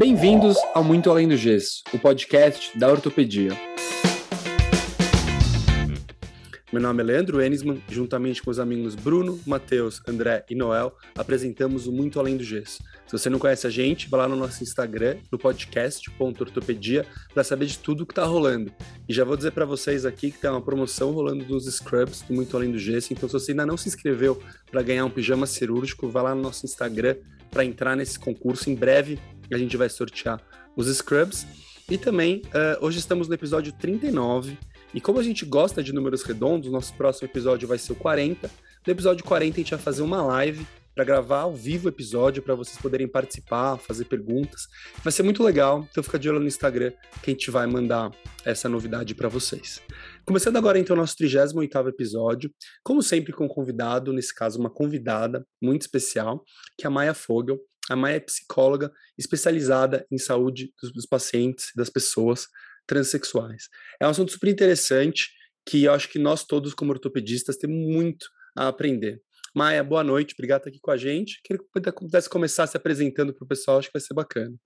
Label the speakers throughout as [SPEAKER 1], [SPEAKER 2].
[SPEAKER 1] Bem-vindos ao Muito Além do Gesso, o podcast da ortopedia. Meu nome é Leandro Enisman, juntamente com os amigos Bruno, Matheus, André e Noel, apresentamos o Muito Além do Gesso. Se você não conhece a gente, vá lá no nosso Instagram, no podcast.ortopedia, para saber de tudo que está rolando. E já vou dizer para vocês aqui que tem uma promoção rolando dos scrubs do Muito Além do Gesso, então se você ainda não se inscreveu para ganhar um pijama cirúrgico, vá lá no nosso Instagram para entrar nesse concurso. Em breve a gente vai sortear os scrubs. E também, uh, hoje estamos no episódio 39, e como a gente gosta de números redondos, nosso próximo episódio vai ser o 40. No episódio 40 a gente vai fazer uma live para gravar ao vivo o episódio para vocês poderem participar, fazer perguntas. Vai ser muito legal, então fica de olho no Instagram que a gente vai mandar essa novidade para vocês. Começando agora então o nosso 38º episódio, como sempre com um convidado, nesse caso uma convidada muito especial, que é a Maia Fogel. A Maia é psicóloga especializada em saúde dos, dos pacientes, das pessoas transexuais. É um assunto super interessante que eu acho que nós todos, como ortopedistas, temos muito a aprender. Maia, boa noite, obrigado por estar aqui com a gente. Queria que pudesse começar se apresentando para o pessoal, acho que vai ser bacana.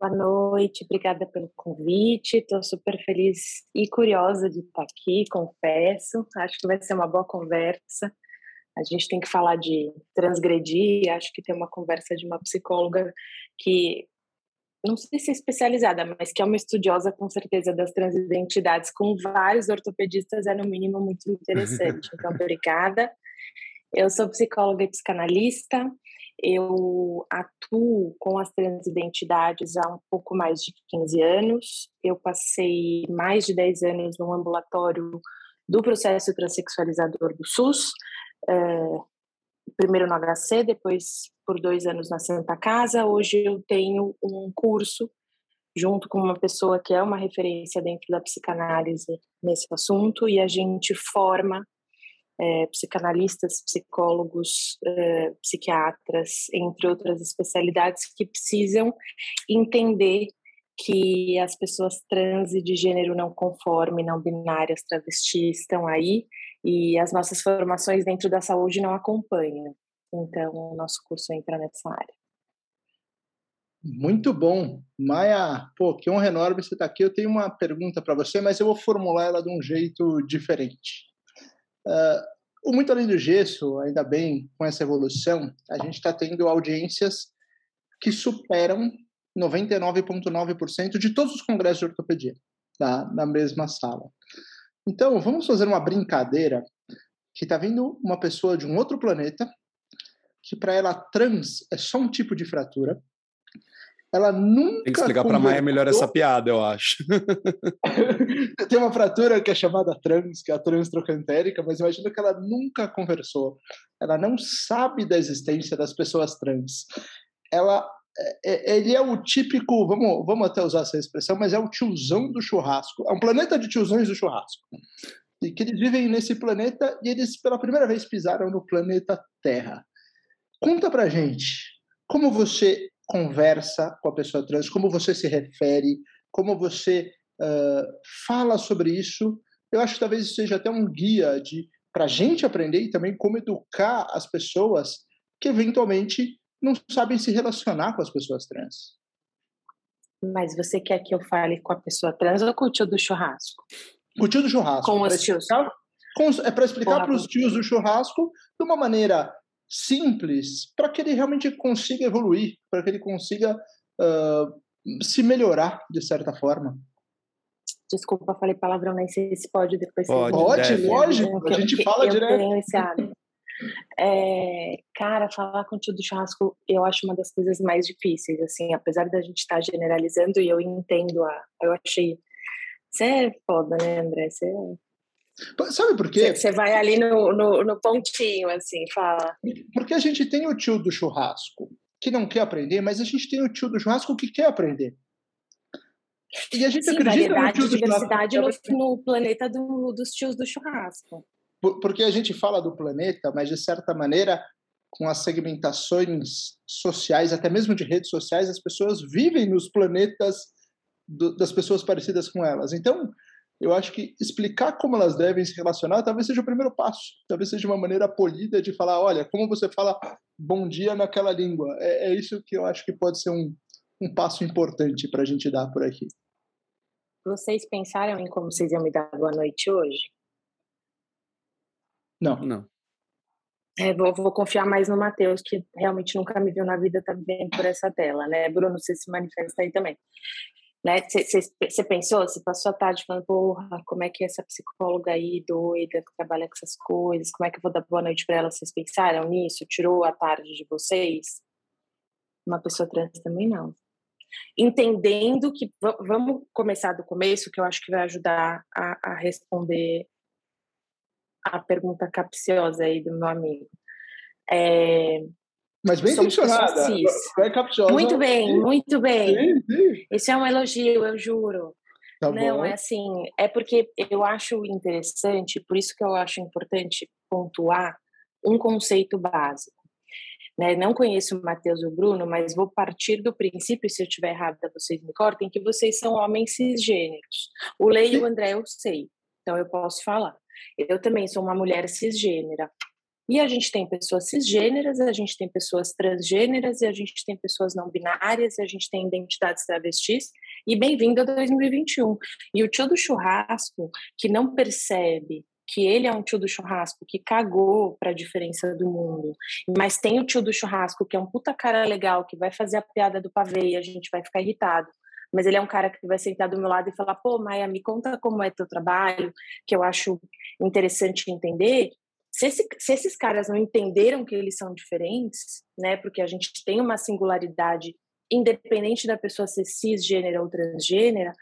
[SPEAKER 2] Boa noite, obrigada pelo convite. Estou super feliz e curiosa de estar aqui, confesso. Acho que vai ser uma boa conversa. A gente tem que falar de transgredir. Acho que tem uma conversa de uma psicóloga que não sei se é especializada, mas que é uma estudiosa com certeza das transidentidades, com vários ortopedistas, é no mínimo muito interessante. Então, obrigada. Eu sou psicóloga e psicanalista, eu atuo com as transidentidades há um pouco mais de 15 anos. Eu passei mais de 10 anos no ambulatório do processo transexualizador do SUS, é, primeiro no HC, depois por dois anos na Santa Casa. Hoje eu tenho um curso junto com uma pessoa que é uma referência dentro da psicanálise nesse assunto e a gente forma é, psicanalistas, psicólogos, é, psiquiatras, entre outras especialidades que precisam entender que as pessoas trans e de gênero não conforme, não binárias, travestis estão aí e as nossas formações dentro da saúde não acompanham. Então, o nosso curso entra nessa área.
[SPEAKER 3] Muito bom. Maia, pô, que honra enorme você estar aqui. Eu tenho uma pergunta para você, mas eu vou formular ela de um jeito diferente. Uh, o Muito Além do Gesso, ainda bem, com essa evolução, a gente está tendo audiências que superam 99,9% de todos os congressos de ortopedia, tá? na mesma sala. Então, vamos fazer uma brincadeira que está vindo uma pessoa de um outro planeta, que para ela trans é só um tipo de fratura. Ela nunca.
[SPEAKER 1] Tem que explicar para a Maia melhor essa piada, eu acho.
[SPEAKER 3] Tem uma fratura que é chamada trans, que é a trocantérica, mas imagina que ela nunca conversou. Ela não sabe da existência das pessoas trans. Ela ele é o típico, vamos, vamos até usar essa expressão, mas é o tiozão do churrasco. É um planeta de tiozões do churrasco. E que eles vivem nesse planeta e eles pela primeira vez pisaram no planeta Terra. Conta pra gente como você conversa com a pessoa trans, como você se refere, como você uh, fala sobre isso. Eu acho que talvez seja até um guia de para a gente aprender e também como educar as pessoas que eventualmente não sabem se relacionar com as pessoas trans.
[SPEAKER 2] Mas você quer que eu fale com a pessoa trans ou com o tio do churrasco?
[SPEAKER 3] Com o tio do churrasco.
[SPEAKER 2] Com os tios.
[SPEAKER 3] Com, é para explicar para os tios do churrasco de uma maneira simples, para que ele realmente consiga evoluir, para que ele consiga uh, se melhorar de certa forma.
[SPEAKER 2] Desculpa, falei palavrão, nem sei se pode depois.
[SPEAKER 3] Pode, pode lógico, a gente fala
[SPEAKER 2] eu
[SPEAKER 3] direto.
[SPEAKER 2] Tenho esse hábito. É, cara, falar com o tio do churrasco eu acho uma das coisas mais difíceis, assim, apesar da gente estar tá generalizando e eu entendo a. Eu achei. Você é foda, né, André? Você
[SPEAKER 3] é Sabe por quê?
[SPEAKER 2] Você vai ali no, no, no, pontinho, assim, fala.
[SPEAKER 3] Porque a gente tem o tio do churrasco que não quer aprender, mas a gente tem o tio do churrasco que quer aprender.
[SPEAKER 2] E a gente Sim, acredita variedade no tio diversidade no, no, planeta do, dos tios do churrasco
[SPEAKER 3] porque a gente fala do planeta, mas de certa maneira, com as segmentações sociais, até mesmo de redes sociais, as pessoas vivem nos planetas do, das pessoas parecidas com elas. Então, eu acho que explicar como elas devem se relacionar talvez seja o primeiro passo. Talvez seja uma maneira polida de falar, olha, como você fala bom dia naquela língua. É, é isso que eu acho que pode ser um, um passo importante para a gente dar por aqui.
[SPEAKER 2] Vocês pensaram em como vocês iam me dar boa noite hoje?
[SPEAKER 3] Não.
[SPEAKER 1] Não.
[SPEAKER 2] É, vou, vou, confiar mais no Matheus, que realmente nunca me viu na vida, tá vendo por essa tela, né? Bruno, você se manifesta aí também. Você né? pensou, você passou a tarde falando, porra, como é que é essa psicóloga aí doida que trabalha com essas coisas, como é que eu vou dar boa noite para ela? Vocês pensaram nisso? Tirou a tarde de vocês? Uma pessoa trans também não. Entendendo que, vamos começar do começo, que eu acho que vai ajudar a, a responder a pergunta capciosa aí do meu amigo. É,
[SPEAKER 3] mas bem intencionada.
[SPEAKER 2] É capciosa. Muito bem, muito bem. Sim, sim. Isso é um elogio, eu juro. Tá Não, bom. é assim, é porque eu acho interessante, por isso que eu acho importante pontuar um conceito básico. Né? Não conheço o Matheus e o Bruno, mas vou partir do princípio, se eu estiver errada, vocês me cortem, que vocês são homens cisgêneros. O Lei e o André eu sei, então eu posso falar. Eu também sou uma mulher cisgênera. E a gente tem pessoas cisgêneras, a gente tem pessoas transgêneras, e a gente tem pessoas não binárias, e a gente tem identidades travestis. E bem-vindo a 2021. E o tio do churrasco, que não percebe que ele é um tio do churrasco que cagou para a diferença do mundo, mas tem o tio do churrasco que é um puta cara legal, que vai fazer a piada do pavê e a gente vai ficar irritado. Mas ele é um cara que vai sentar do meu lado e falar: pô, Maia, me conta como é teu trabalho, que eu acho interessante entender. Se, esse, se, esses caras não entenderam que eles são diferentes, né, porque a gente tem uma singularidade independente da pessoa ser cisgênera ou transgênera,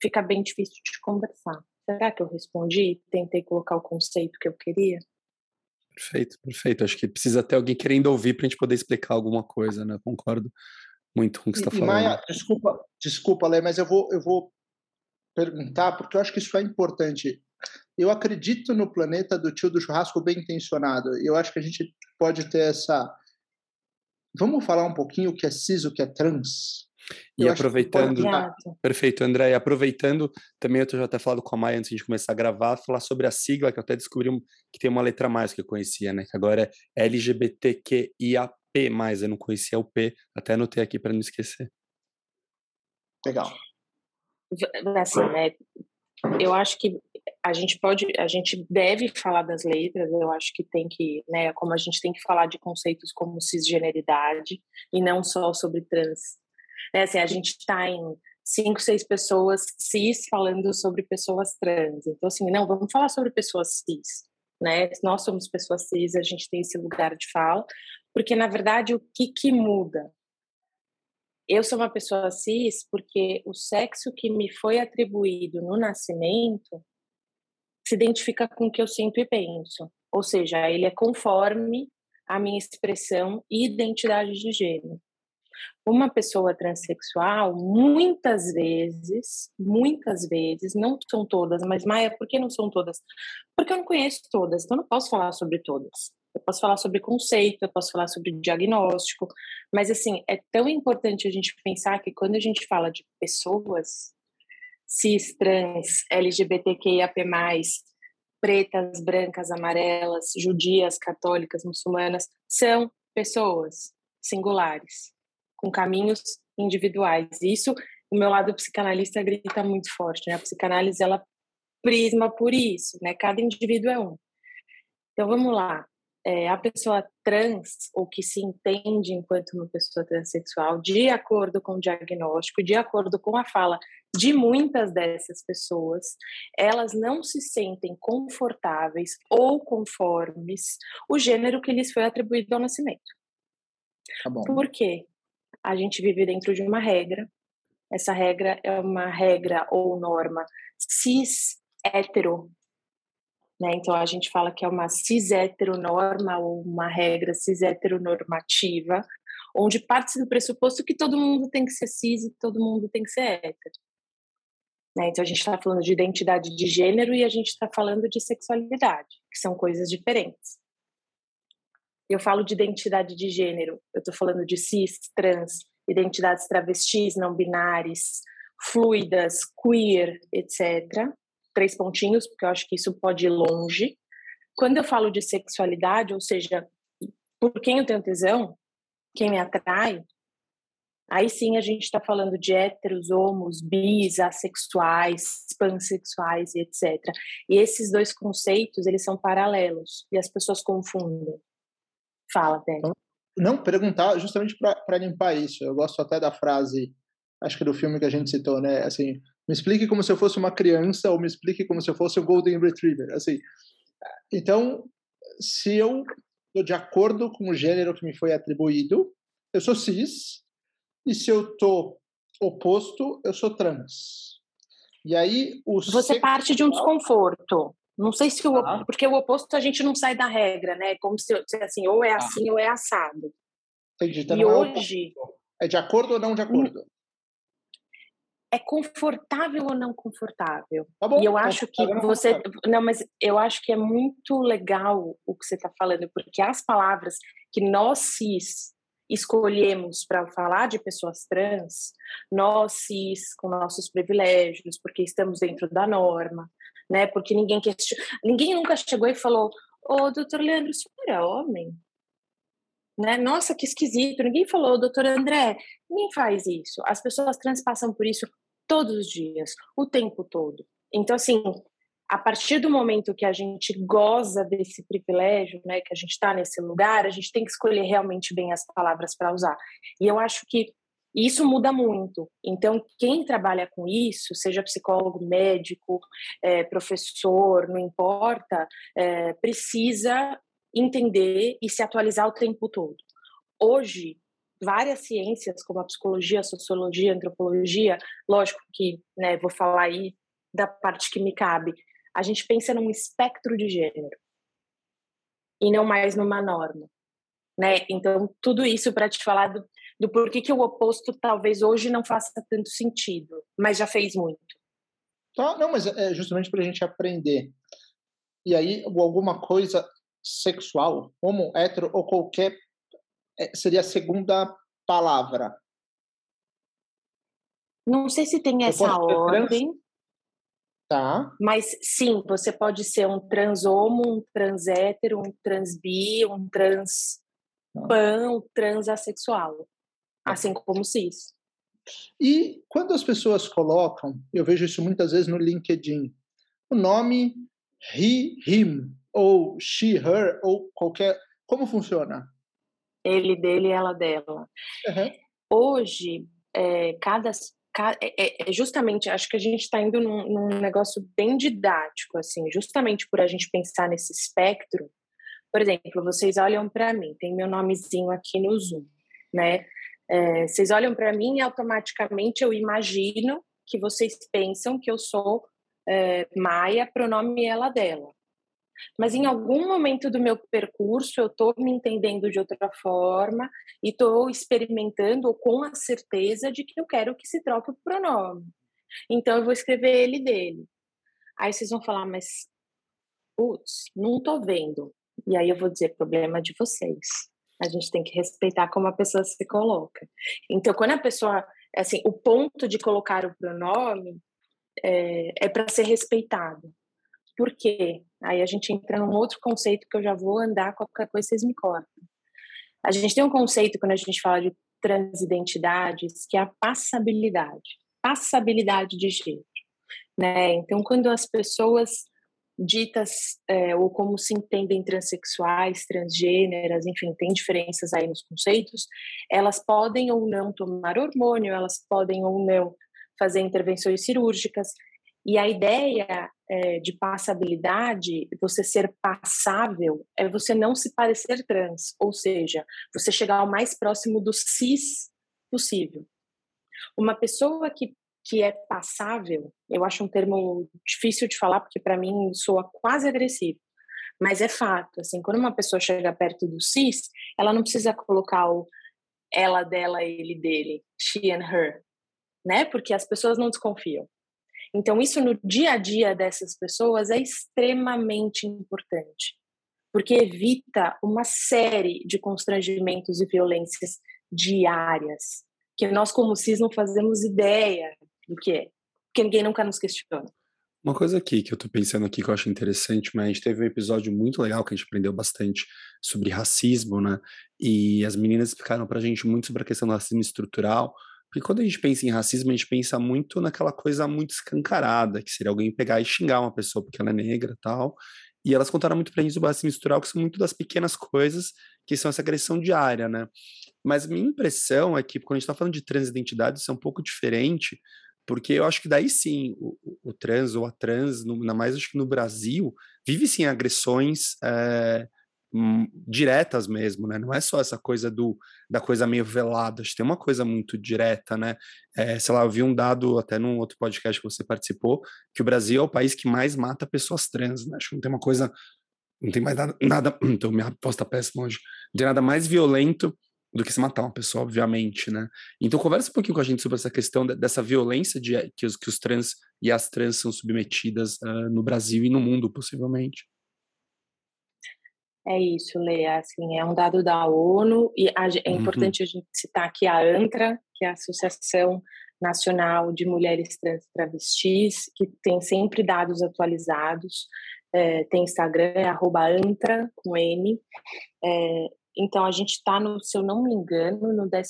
[SPEAKER 2] fica bem difícil de conversar. Será que eu respondi? Tentei colocar o conceito que eu queria?
[SPEAKER 1] Perfeito, perfeito. Acho que precisa ter alguém querendo ouvir para a gente poder explicar alguma coisa, né? Concordo muito com o que você está falando.
[SPEAKER 3] Maia, desculpa, desculpa, Lê, mas eu vou, eu vou perguntar, porque eu acho que isso é importante. Eu acredito no planeta do tio do churrasco bem intencionado. Eu acho que a gente pode ter essa. Vamos falar um pouquinho o que é cis, o que é trans?
[SPEAKER 1] E eu aproveitando, perfeito, André, e aproveitando, também eu já até falado com a Maia antes de começar a gravar, falar sobre a sigla, que eu até descobri que tem uma letra mais que eu conhecia, né? Que agora é LGBTQIAP+, eu não conhecia o P, até anotei aqui para não esquecer.
[SPEAKER 3] Legal.
[SPEAKER 2] Assim, né? Eu acho que a gente pode, a gente deve falar das letras, eu acho que tem que, né, como a gente tem que falar de conceitos como cisgeneridade e não só sobre trans. É assim, a gente está em cinco, seis pessoas cis falando sobre pessoas trans. Então, assim, não, vamos falar sobre pessoas cis, né? Nós somos pessoas cis, a gente tem esse lugar de fala, porque, na verdade, o que que muda? Eu sou uma pessoa cis porque o sexo que me foi atribuído no nascimento se identifica com o que eu sinto e penso. Ou seja, ele é conforme a minha expressão e identidade de gênero. Uma pessoa transexual, muitas vezes, muitas vezes, não são todas, mas Maia, por que não são todas? Porque eu não conheço todas, então eu não posso falar sobre todas. Eu posso falar sobre conceito, eu posso falar sobre diagnóstico, mas assim, é tão importante a gente pensar que quando a gente fala de pessoas cis, trans, LGBTQIAP+, pretas, brancas, amarelas, judias, católicas, muçulmanas, são pessoas singulares, com caminhos individuais. Isso, o meu lado psicanalista grita muito forte, né? A psicanálise, ela prisma por isso, né? Cada indivíduo é um. Então, vamos lá é, a pessoa trans, ou que se entende enquanto uma pessoa transexual, de acordo com o diagnóstico, de acordo com a fala de muitas dessas pessoas, elas não se sentem confortáveis ou conformes o gênero que lhes foi atribuído ao nascimento.
[SPEAKER 3] Tá bom.
[SPEAKER 2] Por quê? A gente vive dentro de uma regra, essa regra é uma regra ou norma cis hetero né? Então, a gente fala que é uma cis-heteronorma ou uma regra cis-heteronormativa, onde parte do pressuposto que todo mundo tem que ser cis e todo mundo tem que ser hétero. Né? Então, a gente está falando de identidade de gênero e a gente está falando de sexualidade, que são coisas diferentes. Eu falo de identidade de gênero, eu estou falando de cis, trans, identidades travestis, não binárias, fluidas, queer, etc. três pontinhos, porque eu acho que isso pode ir longe. Quando eu falo de sexualidade, ou seja, por quem eu tenho tesão, quem me atrai, aí sim a gente está falando de héteros, homos, bis, assexuais, pansexuais e etc. E esses dois conceitos, eles são paralelos e as pessoas confundem. Fala, Tênis. Então,
[SPEAKER 3] não, perguntar justamente para limpar isso. Eu gosto até da frase, acho que do filme que a gente citou, né? Assim, me explique como se eu fosse uma criança ou me explique como se eu fosse um Golden Retriever. Assim, então, se eu estou de acordo com o gênero que me foi atribuído, eu sou cis, e se eu estou oposto, eu sou trans. E aí o
[SPEAKER 2] Você sexual... parte de um desconforto. Não sei se o ah. porque o oposto a gente não sai da regra, né? Como se assim, ou é ah. assim ah. ou é assado.
[SPEAKER 3] Entendi. Então e é hoje é de acordo ou não de acordo?
[SPEAKER 2] É confortável ou não confortável? Tá bom, e eu acho que você não, mas eu acho que é muito legal o que você está falando, porque as palavras que nós cis escolhemos para falar de pessoas trans, nós cis com nossos privilégios, porque estamos dentro da norma, né? Porque ninguém ninguém nunca chegou e falou: "Ô, oh, doutor Leandro, o senhor é homem?" Né? Nossa, que esquisito. Ninguém falou, doutor André, ninguém faz isso. As pessoas trans passam por isso todos os dias, o tempo todo. Então, assim, a partir do momento que a gente goza desse privilégio, né, que a gente está nesse lugar, a gente tem que escolher realmente bem as palavras para usar. E eu acho que isso muda muito. Então, quem trabalha com isso, seja psicólogo, médico, é, professor, não importa, é, precisa entender e se atualizar o tempo todo. Hoje, várias ciências, como a psicologia, a sociologia, a antropologia, lógico que né, vou falar aí da parte que me cabe, a gente pensa num espectro de gênero e não mais numa norma. Né? Então, tudo isso para te falar do, do porquê que o oposto talvez hoje não faça tanto sentido, mas já fez muito.
[SPEAKER 3] Tá, não, mas é justamente para a gente aprender. E aí, alguma coisa sexual, homo, hétero ou qualquer, é, seria a segunda palavra.
[SPEAKER 2] Não sei se tem essa ordem. Trans...
[SPEAKER 3] Tá.
[SPEAKER 2] Mas sim, você pode ser um trans homo, um trans hétero, um trans bi, um trans tá. pan, um trans assexual assim como cis.
[SPEAKER 3] E quando as pessoas colocam, eu vejo isso muitas vezes no LinkedIn, o nome he, him, ou she, her, ou qualquer. Como funciona?
[SPEAKER 2] Ele, dele, ela, dela. Uhum. Hoje, é, cada. É, é, é, justamente, acho que a gente está indo num, num negócio bem didático, assim, justamente por a gente pensar nesse espectro. Por exemplo, vocês olham para mim, tem meu nomezinho aqui no Zoom, né? É, vocês olham para mim e automaticamente eu imagino que vocês pensam que eu sou é, Maia, pronome ela dela. Mas em algum momento do meu percurso eu estou me entendendo de outra forma e estou experimentando com a certeza de que eu quero que se troque o pronome. Então eu vou escrever ele dele. Aí vocês vão falar, mas putz, não estou vendo. E aí eu vou dizer, problema de vocês. A gente tem que respeitar como a pessoa se coloca. Então, quando a pessoa, assim, o ponto de colocar o pronome é, é para ser respeitado. Por quê? Aí a gente entra num outro conceito que eu já vou andar, qualquer coisa vocês me cortam. A gente tem um conceito quando a gente fala de transidentidades, que é a passabilidade. Passabilidade de gênero. Né? Então, quando as pessoas ditas é, ou como se entendem transexuais, transgêneras, enfim, tem diferenças aí nos conceitos, elas podem ou não tomar hormônio, elas podem ou não fazer intervenções cirúrgicas. E a ideia é, de passabilidade, você ser passável, é você não se parecer trans, ou seja, você chegar ao mais próximo do cis possível. Uma pessoa que que é passável, eu acho um termo difícil de falar porque para mim soa quase agressivo, mas é fato, assim, quando uma pessoa chega perto do cis, ela não precisa colocar o ela dela, ele dele, she and her, né? Porque as pessoas não desconfiam. Então isso no dia a dia dessas pessoas é extremamente importante, porque evita uma série de constrangimentos e violências diárias que nós como cis não fazemos ideia do que é, porque ninguém nunca nos questiona.
[SPEAKER 1] Uma coisa aqui que eu tô pensando aqui que eu acho interessante, mas a gente teve um episódio muito legal que a gente aprendeu bastante sobre racismo, né? E as meninas explicaram pra gente muito sobre a questão do racismo estrutural, porque quando a gente pensa em racismo, a gente pensa muito naquela coisa muito escancarada, que seria alguém pegar e xingar uma pessoa porque ela é negra tal. E elas contaram muito pra gente sobre o racismo estrutural, que são muito das pequenas coisas que são essa agressão diária, né? Mas minha impressão é que quando a gente tá falando de transidentidade, isso é um pouco diferente, porque eu acho que daí sim, o, o trans ou a trans, ainda mais acho que no Brasil, vive sim agressões é, diretas mesmo, né? Não é só essa coisa do, da coisa meio velada, acho que tem uma coisa muito direta, né? É, sei lá, eu vi um dado até num outro podcast que você participou, que o Brasil é o país que mais mata pessoas trans, né? Acho que não tem uma coisa, não tem mais nada, nada então minha aposta péssima hoje, não tem nada mais violento do que se matar uma pessoa, obviamente, né? Então conversa um pouquinho com a gente sobre essa questão dessa violência de, que, os, que os trans e as trans são submetidas uh, no Brasil e no mundo, possivelmente.
[SPEAKER 2] É isso, Leia. Assim, é um dado da ONU e a, é uhum. importante a gente citar aqui a ANTRA, que é a Associação Nacional de Mulheres Trans e Travestis, que tem sempre dados atualizados. É, tem Instagram, é ANTRA, com N. É, então, a gente está, no, se eu não me engano, no 12.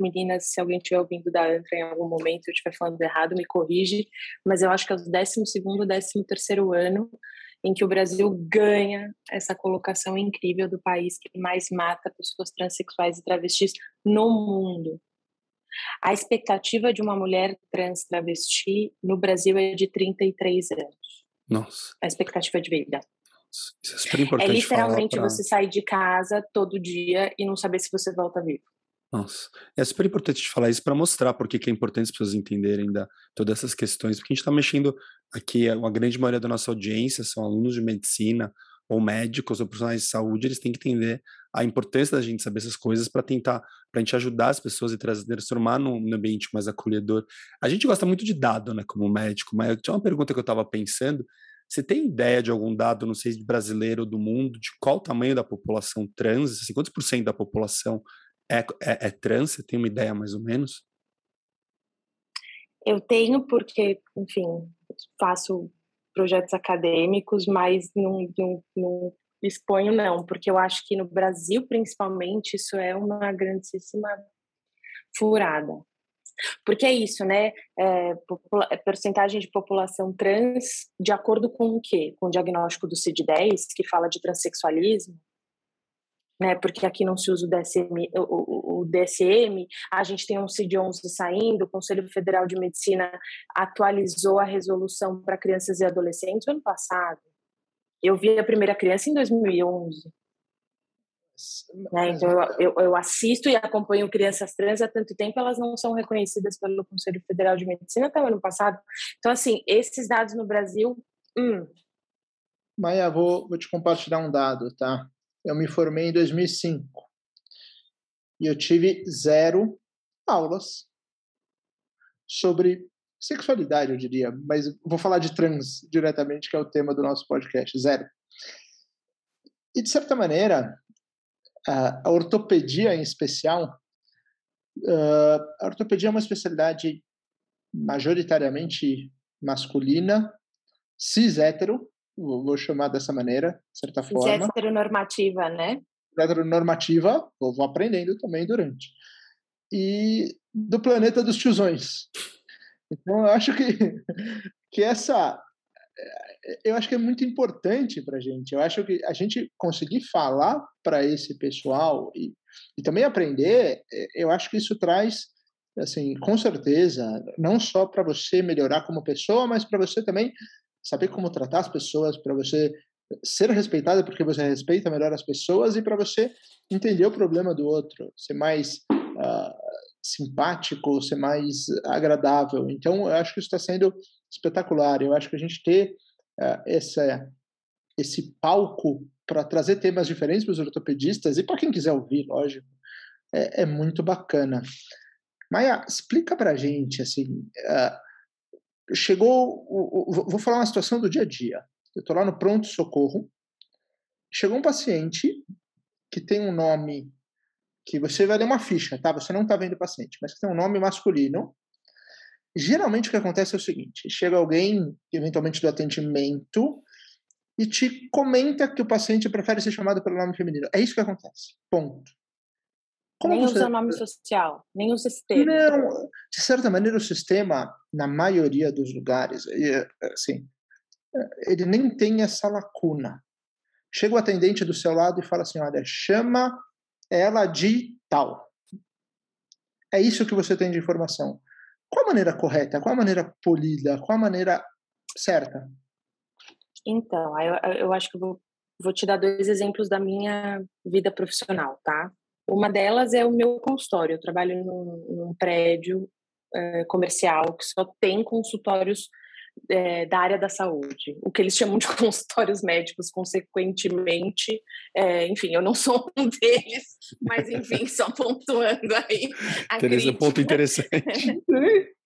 [SPEAKER 2] Meninas, se alguém estiver ouvindo da ANTRA em algum momento, eu estiver falando errado, me corrige, mas eu acho que é o 12 13 ano em que o Brasil ganha essa colocação incrível do país que mais mata pessoas transexuais e travestis no mundo. A expectativa de uma mulher trans travesti no Brasil é de 33 anos.
[SPEAKER 1] Nossa.
[SPEAKER 2] A expectativa de vida.
[SPEAKER 1] Isso é super importante. É
[SPEAKER 2] literalmente
[SPEAKER 1] pra...
[SPEAKER 2] você sair de casa todo dia e não saber se você volta vivo.
[SPEAKER 1] Nossa, é super importante te falar isso para mostrar porque que é importante as pessoas entenderem da, todas essas questões, porque a gente está mexendo aqui, a grande maioria da nossa audiência são alunos de medicina, ou médicos, ou profissionais de saúde, eles têm que entender a importância da gente saber essas coisas para tentar, para a gente ajudar as pessoas e transformar num, num ambiente mais acolhedor. A gente gosta muito de dado, né, como médico, mas tinha uma pergunta que eu estava pensando, você tem ideia de algum dado, não sei, brasileiro ou do mundo, de qual o tamanho da população trans, assim, quantos por cento da população é, é, é trans? Você tem uma ideia mais ou menos?
[SPEAKER 2] Eu tenho porque, enfim, faço projetos acadêmicos, mas não, não, não exponho não, porque eu acho que no Brasil, principalmente, isso é uma grandíssima furada. Porque é isso, né? É, é porcentagem de população trans de acordo com o quê? Com o diagnóstico do CID-10, que fala de transexualismo, né, porque aqui não se usa o DSM, o, o, DSM, a gente tem um CID-11 saindo, o Conselho Federal de Medicina atualizou a resolução para crianças e adolescentes no ano passado. Eu vi a primeira criança em 2011. Né, então, eu, eu, assisto e acompanho crianças trans há tanto tempo, elas não são reconhecidas pelo Conselho Federal de Medicina até o ano passado. Então, assim, esses dados no Brasil. Hum.
[SPEAKER 3] Maia, vou, vou te compartilhar um dado, tá? Eu me formei em 2005 e eu tive zero aulas sobre sexualidade, eu diria, mas vou falar de trans diretamente, que é o tema do nosso podcast, zero. E de certa maneira, a ortopedia em especial, a ortopedia é uma especialidade majoritariamente masculina, cis hétero, vou chamar dessa maneira, de certa forma.
[SPEAKER 2] Heteronormativa, né?
[SPEAKER 3] Heteronormativa, vou, vou aprendendo também durante. E do planeta dos tiozões. Então, eu acho que, que essa. Eu acho que é muito importante para a gente. Eu acho que a gente conseguir falar para esse pessoal e, e também aprender, eu acho que isso traz, assim, com certeza, não só para você melhorar como pessoa, mas para você também saber como tratar as pessoas, para você ser respeitado porque você respeita melhor as pessoas e para você entender o problema do outro, ser mais uh, simpático, ser mais agradável. Então, eu acho que isso está sendo espetacular. Eu acho que a gente ter uh, essa, esse palco para trazer temas diferentes para os ortopedistas e para quem quiser ouvir, lógico, é, é muito bacana. Maia, explica para a gente, assim, uh, chegou, vou falar uma situação do dia a dia. Eu estou lá no pronto-socorro, chegou um paciente que tem um nome que você vai ler uma ficha, tá? Você não está vendo o paciente, mas que tem um nome masculino geralmente o que acontece é o seguinte: chega alguém, eventualmente do atendimento, e te comenta que o paciente prefere ser chamado pelo nome feminino. É isso que acontece. Ponto.
[SPEAKER 2] Como nem você... usa nome social, nem usa sistema.
[SPEAKER 3] Não, de certa maneira o sistema, na maioria dos lugares, assim, ele nem tem essa lacuna. Chega o atendente do seu lado e fala assim, olha, chama ela de tal. É isso que você tem de informação. Qual a maneira correta? Qual a maneira polida? Qual a maneira certa?
[SPEAKER 2] Então, eu, eu acho que eu vou, vou te dar dois exemplos da minha vida profissional, tá? Uma delas é o meu consultório. Eu trabalho num, num prédio é, comercial que só tem consultórios é, da área da saúde, o que eles chamam de consultórios médicos, consequentemente, é, enfim, eu não sou um deles, mas enfim, só pontuando aí.
[SPEAKER 1] Tereza, ponto interessante.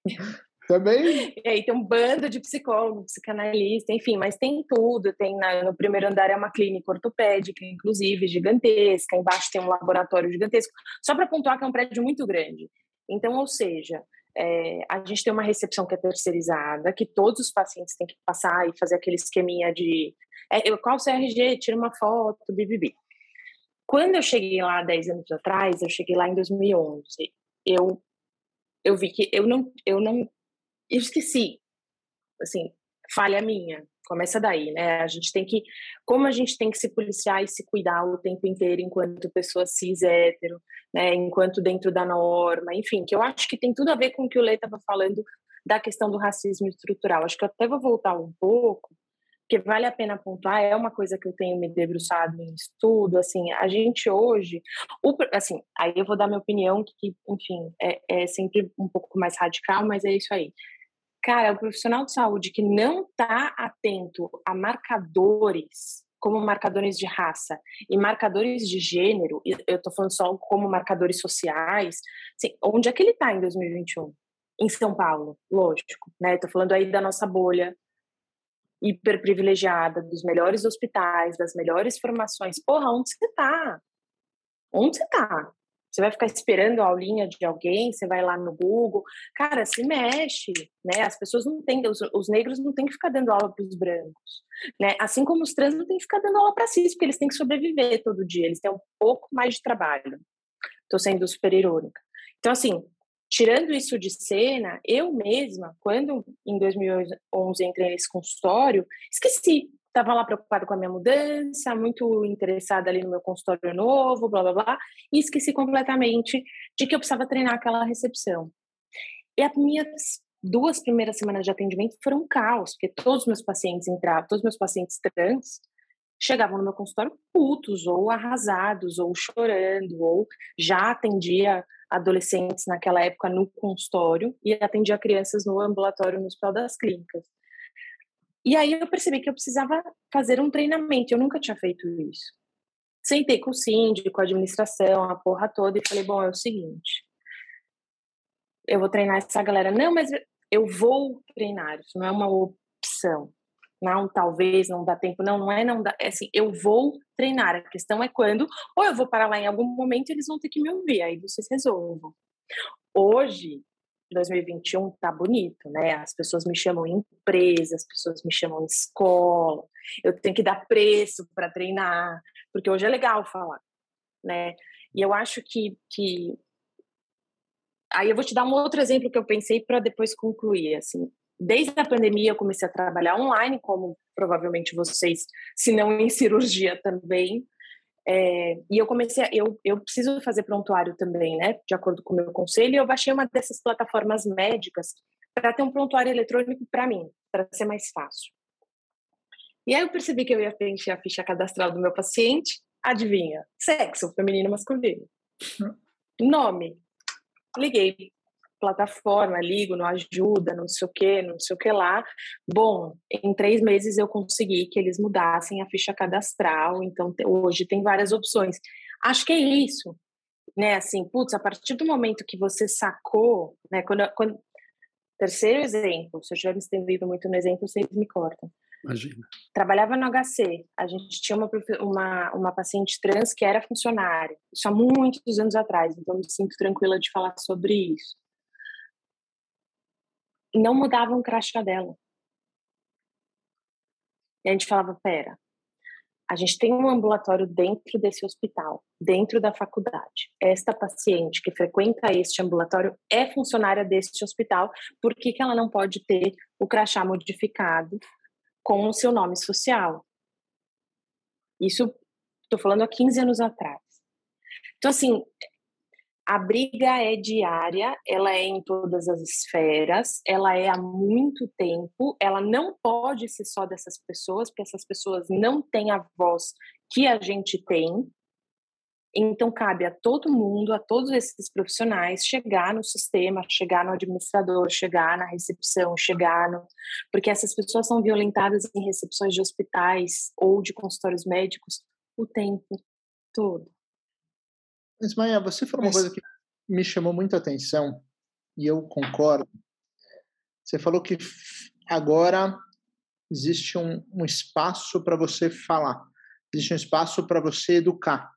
[SPEAKER 3] Também?
[SPEAKER 2] E aí tem um bando de psicólogo, psicanalista, enfim, mas tem tudo. Tem na, no primeiro andar é uma clínica ortopédica, inclusive, gigantesca. Embaixo tem um laboratório gigantesco. Só para pontuar que é um prédio muito grande. Então, ou seja, é, a gente tem uma recepção que é terceirizada, que todos os pacientes têm que passar e fazer aquele esqueminha de é, qual o CRG, tira uma foto, bibibi. Quando eu cheguei lá 10 anos atrás, eu cheguei lá em 2011, eu, eu vi que eu não, eu não, eu esqueci, assim, falha minha, começa daí, né? A gente tem que, como a gente tem que se policiar e se cuidar o tempo inteiro enquanto pessoa cis hétero, né? Enquanto dentro da norma, enfim, que eu acho que tem tudo a ver com o que o Lê estava falando da questão do racismo estrutural. Acho que eu até vou voltar um pouco, porque vale a pena pontuar, é uma coisa que eu tenho me debruçado em estudo, assim, a gente hoje, o, assim, aí eu vou dar minha opinião, que, enfim, é, é sempre um pouco mais radical, mas é isso aí cara, o profissional de saúde que não está atento a marcadores, como marcadores de raça e marcadores de gênero, eu estou falando só como marcadores sociais, assim, onde é que ele está em 2021? Em São Paulo, lógico, né? Estou falando aí da nossa bolha hiper privilegiada, dos melhores hospitais, das melhores formações. Porra, onde você está? Onde você está? Você vai ficar esperando a aulinha de alguém, você vai lá no Google. Cara, se mexe, né? As pessoas não têm, os, os negros não têm que ficar dando aula para os brancos, né? Assim como os trans não têm que ficar dando aula para cis, porque eles têm que sobreviver todo dia, eles têm um pouco mais de trabalho. Estou sendo super irônica. Então, assim, tirando isso de cena, eu mesma, quando em 2011 entrei nesse consultório, esqueci estava lá preocupada com a minha mudança, muito interessada ali no meu consultório novo, blá blá blá, e esqueci completamente de que eu precisava treinar aquela recepção. E as minhas duas primeiras semanas de atendimento foram um caos, porque todos os meus pacientes entravam, todos os meus pacientes trans chegavam no meu consultório putos, ou arrasados, ou chorando, ou já atendia adolescentes naquela época no consultório e atendia crianças no ambulatório no Hospital das Clínicas. E aí eu percebi que eu precisava fazer um treinamento, eu nunca tinha feito isso. Sentei com o síndico, a administração, a porra toda, e falei, bom, é o seguinte, eu vou treinar essa galera. Não, mas eu vou treinar, isso não é uma opção. Não, talvez, não dá tempo. Não, não é não dá. É assim, eu vou treinar. A questão é quando, ou eu vou parar lá em algum momento e eles vão ter que me ouvir, aí vocês resolvam. Hoje, 2021 tá bonito, né? As pessoas me chamam em empresa, as pessoas me chamam em escola. Eu tenho que dar preço para treinar, porque hoje é legal falar, né? E eu acho que, que aí eu vou te dar um outro exemplo que eu pensei para depois concluir, assim. Desde a pandemia eu comecei a trabalhar online, como provavelmente vocês, se não em cirurgia também, é, e eu comecei, a, eu, eu preciso fazer prontuário também, né, de acordo com o meu conselho, e eu baixei uma dessas plataformas médicas para ter um prontuário eletrônico para mim, para ser mais fácil. E aí eu percebi que eu ia preencher a ficha cadastral do meu paciente, adivinha? Sexo, feminino, masculino. Hum. Nome. Liguei plataforma, ligo, não ajuda, não sei o que, não sei o que lá. Bom, em três meses eu consegui que eles mudassem a ficha cadastral, então hoje tem várias opções. Acho que é isso, né? Assim, putz, a partir do momento que você sacou, né? Quando, quando... Terceiro exemplo, se eu estiver me estendendo muito no exemplo, vocês me cortam.
[SPEAKER 1] Imagina.
[SPEAKER 2] Trabalhava no HC, a gente tinha uma, uma, uma paciente trans que era funcionária, isso há muitos anos atrás, então me sinto tranquila de falar sobre isso não mudavam o crachá dela. E a gente falava, pera, a gente tem um ambulatório dentro desse hospital, dentro da faculdade. Esta paciente que frequenta este ambulatório é funcionária deste hospital, por que, que ela não pode ter o crachá modificado com o seu nome social? Isso, estou falando há 15 anos atrás. Então, assim, a briga é diária, ela é em todas as esferas, ela é há muito tempo, ela não pode ser só dessas pessoas, porque essas pessoas não têm a voz que a gente tem. Então, cabe a todo mundo, a todos esses profissionais, chegar no sistema, chegar no administrador, chegar na recepção, chegar no. Porque essas pessoas são violentadas em recepções de hospitais ou de consultórios médicos o tempo todo.
[SPEAKER 3] Mas, Maia, você falou uma coisa que me chamou muito a atenção, e eu concordo. Você falou que agora existe um, um espaço para você falar, existe um espaço para você educar,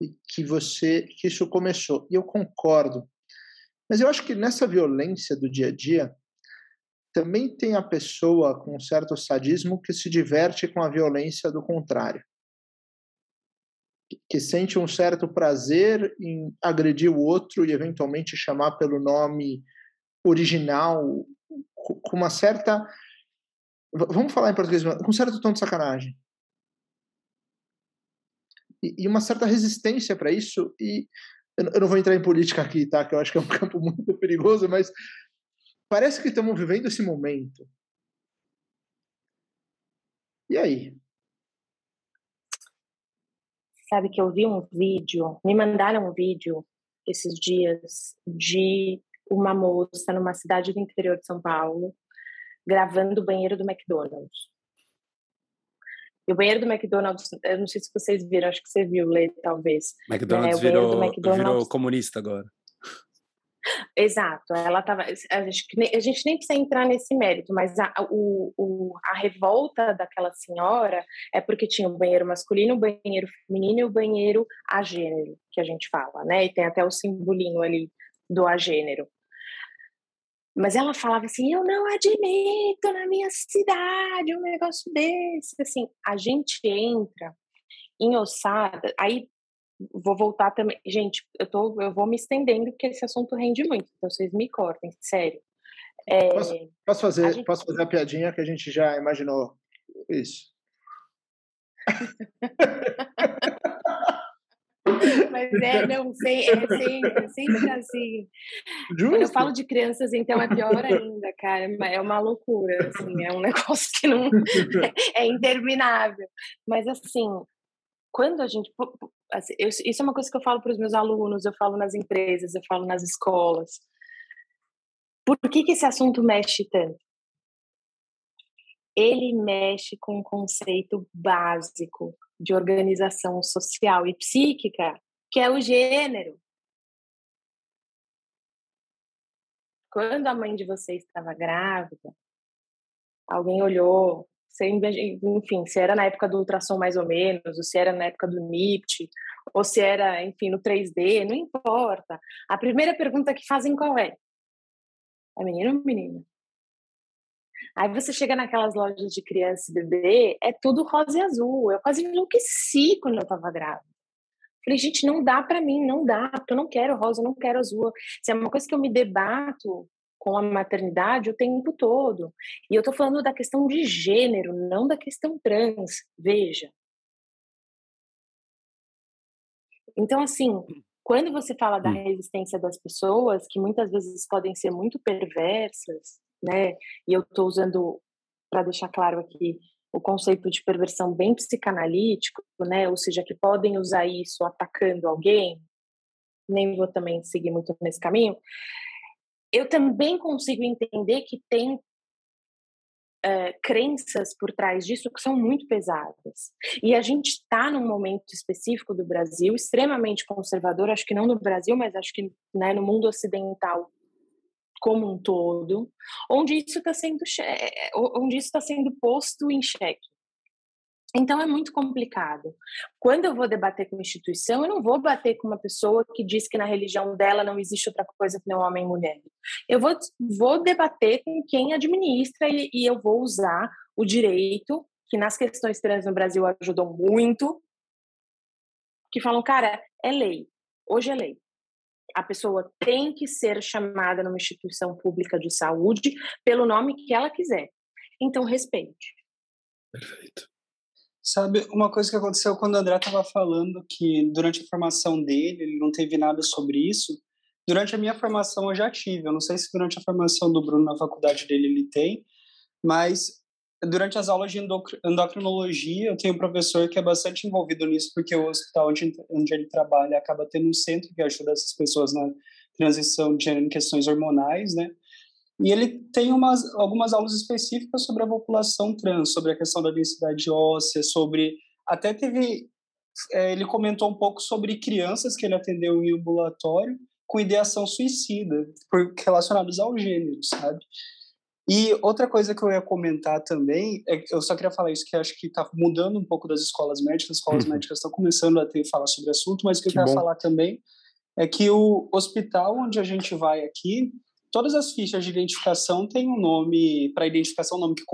[SPEAKER 3] e que você que isso começou. E eu concordo. Mas eu acho que nessa violência do dia a dia também tem a pessoa com um certo sadismo que se diverte com a violência do contrário que sente um certo prazer em agredir o outro e eventualmente chamar pelo nome original, com uma certa. Vamos falar em português, com um certo tom de sacanagem. E, uma certa resistência para isso. E eu não vou entrar em política aqui, tá? Que eu acho que é um campo muito perigoso, mas parece que estamos vivendo esse momento. E aí?
[SPEAKER 2] Sabe que eu vi um vídeo, me mandaram um vídeo esses dias de uma moça numa cidade do interior de São Paulo gravando o banheiro do McDonald's. E o banheiro do McDonald's, eu não sei se vocês viram, acho que você viu, Lê, talvez.
[SPEAKER 1] McDonald's, é, virou, McDonald's virou comunista agora.
[SPEAKER 2] Exato, ela estava. A gente, a gente nem precisa entrar nesse mérito, mas a, o, o, a revolta daquela senhora é porque tinha o banheiro masculino, o banheiro feminino e o banheiro a gênero, que a gente fala, né? E tem até o simbolinho ali do a gênero. Mas ela falava assim: eu não admito na minha cidade um negócio desse. Assim, a gente entra em ossada, aí vou voltar também. Gente, eu, tô, eu vou me estendendo porque esse assunto rende muito, então vocês me cortem, sério.
[SPEAKER 3] É, posso, posso, fazer, gente... posso fazer a piadinha que a gente já imaginou isso?
[SPEAKER 2] Mas é, não sei, é sempre, sempre assim. Justo. Quando eu falo de crianças, então é pior ainda, cara. É uma loucura, assim, é um negócio que não é interminável. Mas assim, quando a gente. Assim, eu, isso é uma coisa que eu falo para os meus alunos, eu falo nas empresas, eu falo nas escolas. Por que, que esse assunto mexe tanto? Ele mexe com um conceito básico de organização social e psíquica, que é o gênero. Quando a mãe de vocês estava grávida, alguém olhou enfim, se era na época do ultrassom mais ou menos, ou se era na época do NIPT, ou se era, enfim, no 3D, não importa. A primeira pergunta que fazem qual é? É menino ou menina? Aí você chega naquelas lojas de criança e bebê, é tudo rosa e azul. Eu quase enlouqueci quando eu tava grávida. Falei, gente, não dá para mim, não dá, porque eu não quero rosa, eu não quero azul. Se é uma coisa que eu me debato com a maternidade o tempo todo. E eu estou falando da questão de gênero, não da questão trans. Veja. Então, assim, quando você fala da hum. resistência das pessoas, que muitas vezes podem ser muito perversas, né? E eu estou usando, para deixar claro aqui, o conceito de perversão bem psicanalítico, né? Ou seja, que podem usar isso atacando alguém. Nem vou também seguir muito nesse caminho eu também consigo entender que tem é, crenças por trás disso que são muito pesadas. E a gente está num momento específico do Brasil, extremamente conservador, acho que não no Brasil, mas acho que né, no mundo ocidental como um todo, onde isso está sendo, é, onde isso está sendo posto em xeque. Então é muito complicado. Quando eu vou debater com instituição, eu não vou bater com uma pessoa que diz que na religião dela não existe outra coisa que não homem e mulher. Eu vou, vou debater com quem administra e, e eu vou usar o direito, que nas questões trans no Brasil ajudou muito, que falam, cara, é lei. Hoje é lei. A pessoa tem que ser chamada numa instituição pública de saúde pelo nome que ela quiser. Então, respeite.
[SPEAKER 1] Perfeito.
[SPEAKER 4] Sabe, uma coisa que aconteceu quando o André estava falando que durante a formação dele ele não teve nada sobre isso. Durante a minha formação eu já tive. Eu não sei se durante a formação do Bruno na faculdade dele ele tem, mas durante as aulas de endocrinologia eu tenho um professor que é bastante envolvido nisso porque o hospital onde, onde ele trabalha acaba tendo um centro que ajuda essas pessoas na transição de questões hormonais, né? E ele tem umas, algumas aulas específicas sobre a população trans, sobre a questão da densidade óssea, sobre. Até teve. É, ele comentou um pouco sobre crianças que ele atendeu em ambulatório com ideação suicida, por, relacionados ao gênero, sabe? E outra coisa que eu ia comentar também, é eu só queria falar isso, que acho que está mudando um pouco das escolas médicas, as escolas uhum. médicas estão começando a ter falar sobre o assunto, mas o que, que eu queria falar também é que o hospital onde a gente vai aqui, todas as fichas de identificação têm um nome, para identificação, um nome que,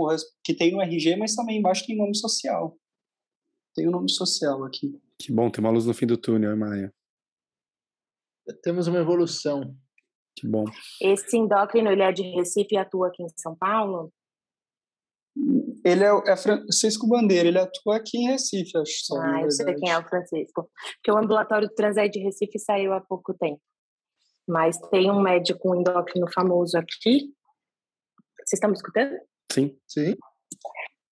[SPEAKER 4] que tem no RG, mas também embaixo tem nome social. Tem o um nome social aqui.
[SPEAKER 1] Que bom, tem uma luz no fim do túnel, Maia.
[SPEAKER 3] Temos uma evolução.
[SPEAKER 1] Que bom.
[SPEAKER 2] Esse endócrino, ele é de Recife e atua aqui em São Paulo?
[SPEAKER 4] Ele é, é Francisco Bandeira, ele atua aqui em Recife, acho. Só,
[SPEAKER 2] ah, eu sei quem é o Francisco. Porque o ambulatório do Transé de Recife saiu há pouco tempo. Mas tem um médico endócrino famoso aqui. Vocês estão me escutando?
[SPEAKER 1] Sim.
[SPEAKER 3] Sim.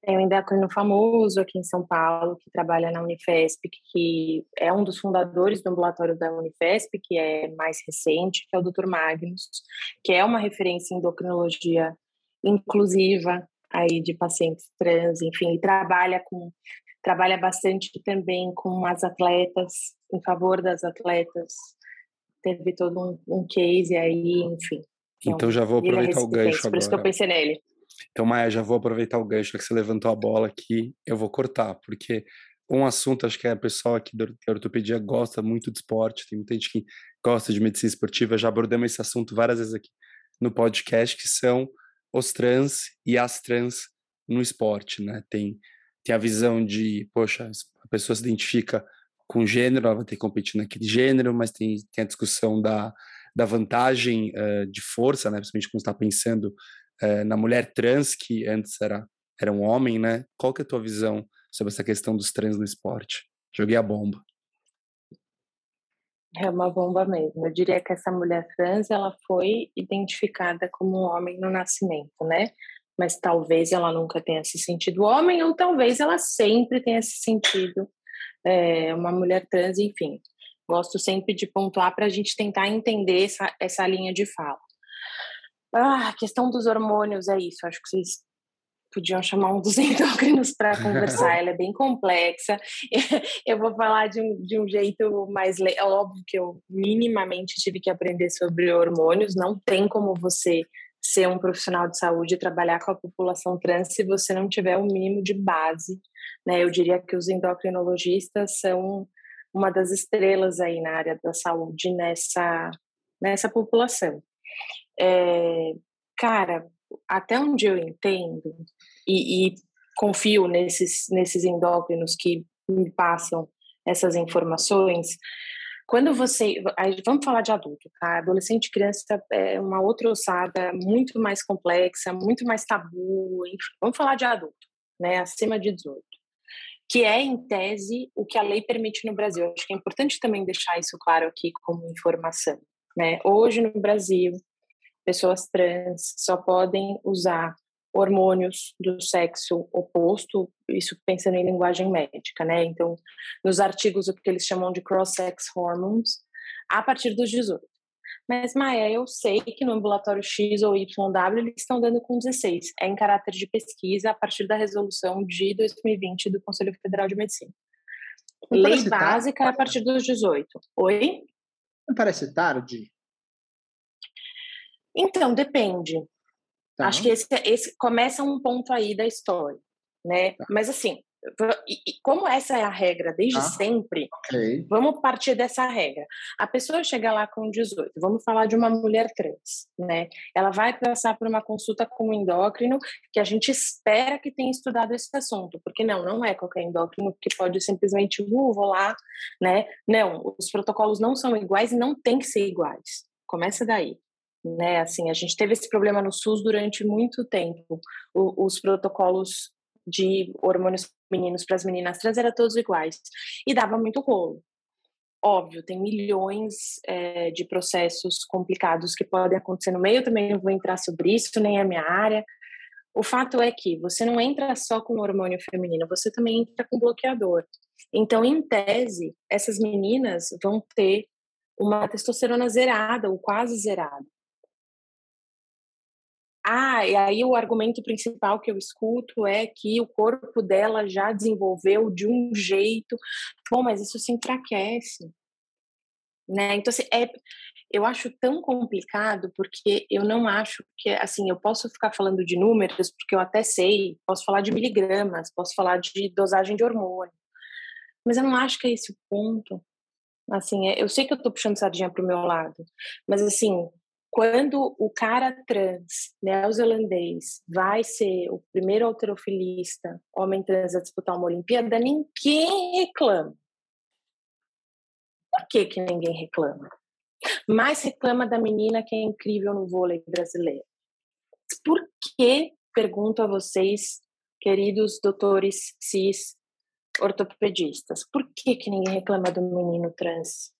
[SPEAKER 2] Tem um endócrino famoso aqui em São Paulo, que trabalha na Unifesp, que é um dos fundadores do ambulatório da Unifesp, que é mais recente, que é o Dr. Magnus, que é uma referência em endocrinologia inclusiva aí de pacientes trans, enfim, e trabalha com trabalha bastante também com as atletas, em favor das atletas. Teve todo um, um case aí, enfim.
[SPEAKER 1] Então, já vou é aproveitar o gancho agora.
[SPEAKER 2] Por isso que eu pensei nele.
[SPEAKER 1] Então, Maia, já vou aproveitar o gancho que você levantou a bola aqui, eu vou cortar, porque um assunto, acho que a pessoa aqui da ortopedia gosta muito de esporte, tem muita gente que gosta de medicina esportiva, já abordamos esse assunto várias vezes aqui no podcast, que são os trans e as trans no esporte, né? Tem, tem a visão de, poxa, a pessoa se identifica com gênero, ela vai ter que competir naquele gênero, mas tem, tem a discussão da, da vantagem uh, de força, né? Principalmente quando está pensando é, na mulher trans, que antes era, era um homem, né? Qual que é a tua visão sobre essa questão dos trans no esporte? Joguei a bomba.
[SPEAKER 2] É uma bomba mesmo. Eu diria que essa mulher trans, ela foi identificada como um homem no nascimento, né? Mas talvez ela nunca tenha se sentido homem, ou talvez ela sempre tenha se sentido é, uma mulher trans, enfim. Gosto sempre de pontuar para a gente tentar entender essa, essa linha de fala. Ah, a questão dos hormônios é isso. Acho que vocês podiam chamar um dos endócrinos para conversar. Ela é bem complexa. Eu vou falar de um, de um jeito mais. É óbvio que eu minimamente tive que aprender sobre hormônios. Não tem como você ser um profissional de saúde e trabalhar com a população trans se você não tiver o um mínimo de base. Né? Eu diria que os endocrinologistas são uma das estrelas aí na área da saúde nessa, nessa população. É, cara, até onde eu entendo e, e, confio nesses, nesses endócrinos que me passam essas informações, quando você. Vamos falar de adulto, tá? Adolescente e criança é uma outra ossada muito mais complexa, muito mais tabu, enfim. Vamos falar de adulto, né? Acima de 18. Que é, em tese, o que a lei permite no Brasil. Acho que é importante também deixar isso claro aqui como informação. Né? Hoje, no Brasil, pessoas trans só podem usar hormônios do sexo oposto, isso pensando em linguagem médica, né? Então, nos artigos, o que eles chamam de cross-sex hormones, a partir dos 18. Mas, Maia, eu sei que no ambulatório X ou YW eles estão dando com 16. É em caráter de pesquisa a partir da resolução de 2020 do Conselho Federal de Medicina. Não Lei básica tarde. a partir dos 18. Oi?
[SPEAKER 3] Não parece tarde?
[SPEAKER 2] Então, depende. Tá. Acho que esse, esse começa um ponto aí da história, né? Tá. Mas assim, como essa é a regra desde ah, sempre, okay. vamos partir dessa regra. A pessoa chega lá com 18, vamos falar de uma mulher trans, né? Ela vai passar por uma consulta com um endócrino que a gente espera que tenha estudado esse assunto, porque não, não é qualquer endócrino que pode simplesmente, uh, vou lá, né? Não, os protocolos não são iguais e não tem que ser iguais. Começa daí né? Assim, a gente teve esse problema no SUS durante muito tempo. O, os protocolos de hormônios meninos para as meninas trans eram todos iguais e dava muito rolo. Óbvio, tem milhões é, de processos complicados que podem acontecer no meio. Também não vou entrar sobre isso, nem é minha área. O fato é que você não entra só com hormônio feminino, você também entra com bloqueador. Então, em tese, essas meninas vão ter uma testosterona zerada ou quase zerada. Ah, e aí o argumento principal que eu escuto é que o corpo dela já desenvolveu de um jeito. Bom, mas isso se enfraquece. Né? Então, assim, é, eu acho tão complicado porque eu não acho que, assim, eu posso ficar falando de números, porque eu até sei, posso falar de miligramas, posso falar de dosagem de hormônio, mas eu não acho que é esse o ponto. Assim, é, eu sei que eu tô puxando sardinha pro meu lado, mas assim, quando o cara trans neozelandês vai ser o primeiro alterofilista, homem trans a disputar uma Olimpíada, ninguém reclama. Por que, que ninguém reclama? Mas reclama da menina que é incrível no vôlei brasileiro. Por que, pergunto a vocês, queridos doutores cis ortopedistas, por que, que ninguém reclama do menino trans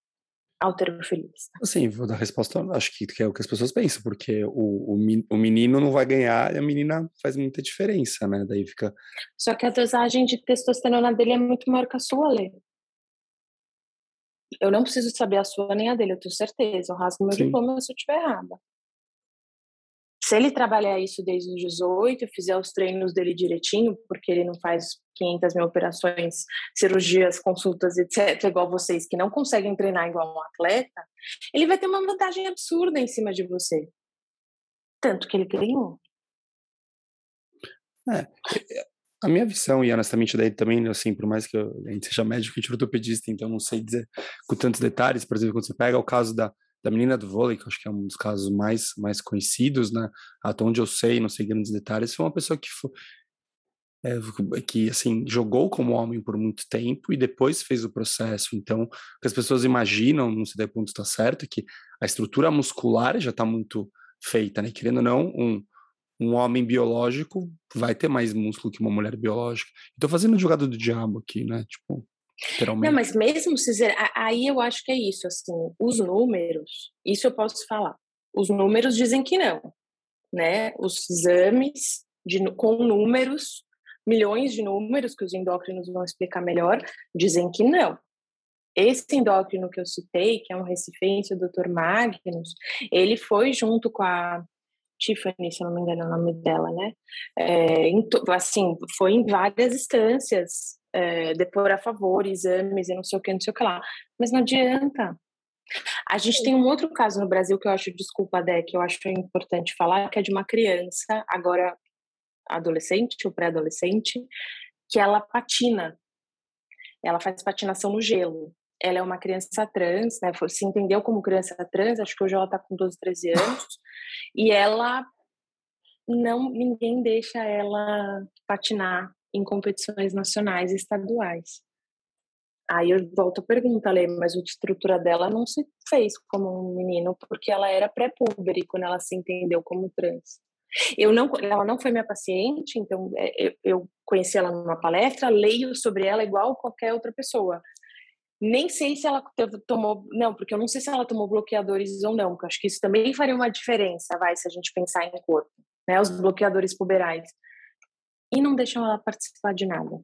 [SPEAKER 2] alterofilista?
[SPEAKER 1] Sim, vou dar resposta, acho que, que, é o que as pessoas pensam, porque o, o, o, menino não vai ganhar e a menina faz muita diferença, né? Daí fica.
[SPEAKER 2] Só que a dosagem de testosterona dele é muito maior que a sua, Lê. Eu não preciso saber a sua nem a dele, eu tenho certeza. Eu rasgo meu Sim. diploma se eu estiver errada se ele trabalhar isso desde os 18, fizer os treinos dele direitinho, porque ele não faz 500 mil operações, cirurgias, consultas, etc., igual vocês que não conseguem treinar igual um atleta, ele vai ter uma vantagem absurda em cima de você. Tanto que ele ganhou.
[SPEAKER 1] É, a minha visão, e honestamente daí também, assim, por mais que eu, a gente seja médico, gente é ortopedista, então não sei dizer com tantos detalhes, por exemplo, quando você pega o caso da da menina do vôlei, que acho que é um dos casos mais, mais conhecidos, né? Até onde eu sei, não sei grandes detalhes, foi uma pessoa que foi, é, que assim jogou como homem por muito tempo e depois fez o processo. Então, as pessoas imaginam, não sei até ponto está certo, é que a estrutura muscular já está muito feita, né? Querendo ou não, um, um homem biológico vai ter mais músculo que uma mulher biológica. Estou fazendo jogada do diabo aqui, né? Tipo,
[SPEAKER 2] não, mas mesmo se aí eu acho que é isso, assim, os números, isso eu posso falar. Os números dizem que não, né? Os exames de, com números, milhões de números que os endócrinos vão explicar melhor, dizem que não. Esse endócrino que eu citei, que é um recifense, o Dr. Magnus, ele foi junto com a Tiffany, se eu não me engano é o nome dela, né? É, assim, foi em várias instâncias é, depor a favor, exames e não sei o que, não sei o que lá. Mas não adianta. A gente tem um outro caso no Brasil que eu acho, desculpa, Dé, que eu acho importante falar, que é de uma criança, agora adolescente ou pré-adolescente, que ela patina. Ela faz patinação no gelo. Ela é uma criança trans, né? Se entendeu como criança trans, acho que hoje ela tá com 12, 13 anos. e ela não ninguém deixa ela patinar em competições nacionais e estaduais. Aí eu volto a pergunta, Lê, mas a estrutura dela não se fez como um menino, porque ela era pré-púbere quando ela se entendeu como trans. Eu não, ela não foi minha paciente, então é, eu conheci ela numa palestra, leio sobre ela igual qualquer outra pessoa. Nem sei se ela tomou, não, porque eu não sei se ela tomou bloqueadores ou não, porque eu acho que isso também faria uma diferença, vai, se a gente pensar em corpo, né, os bloqueadores puberais e não deixam ela participar de nada.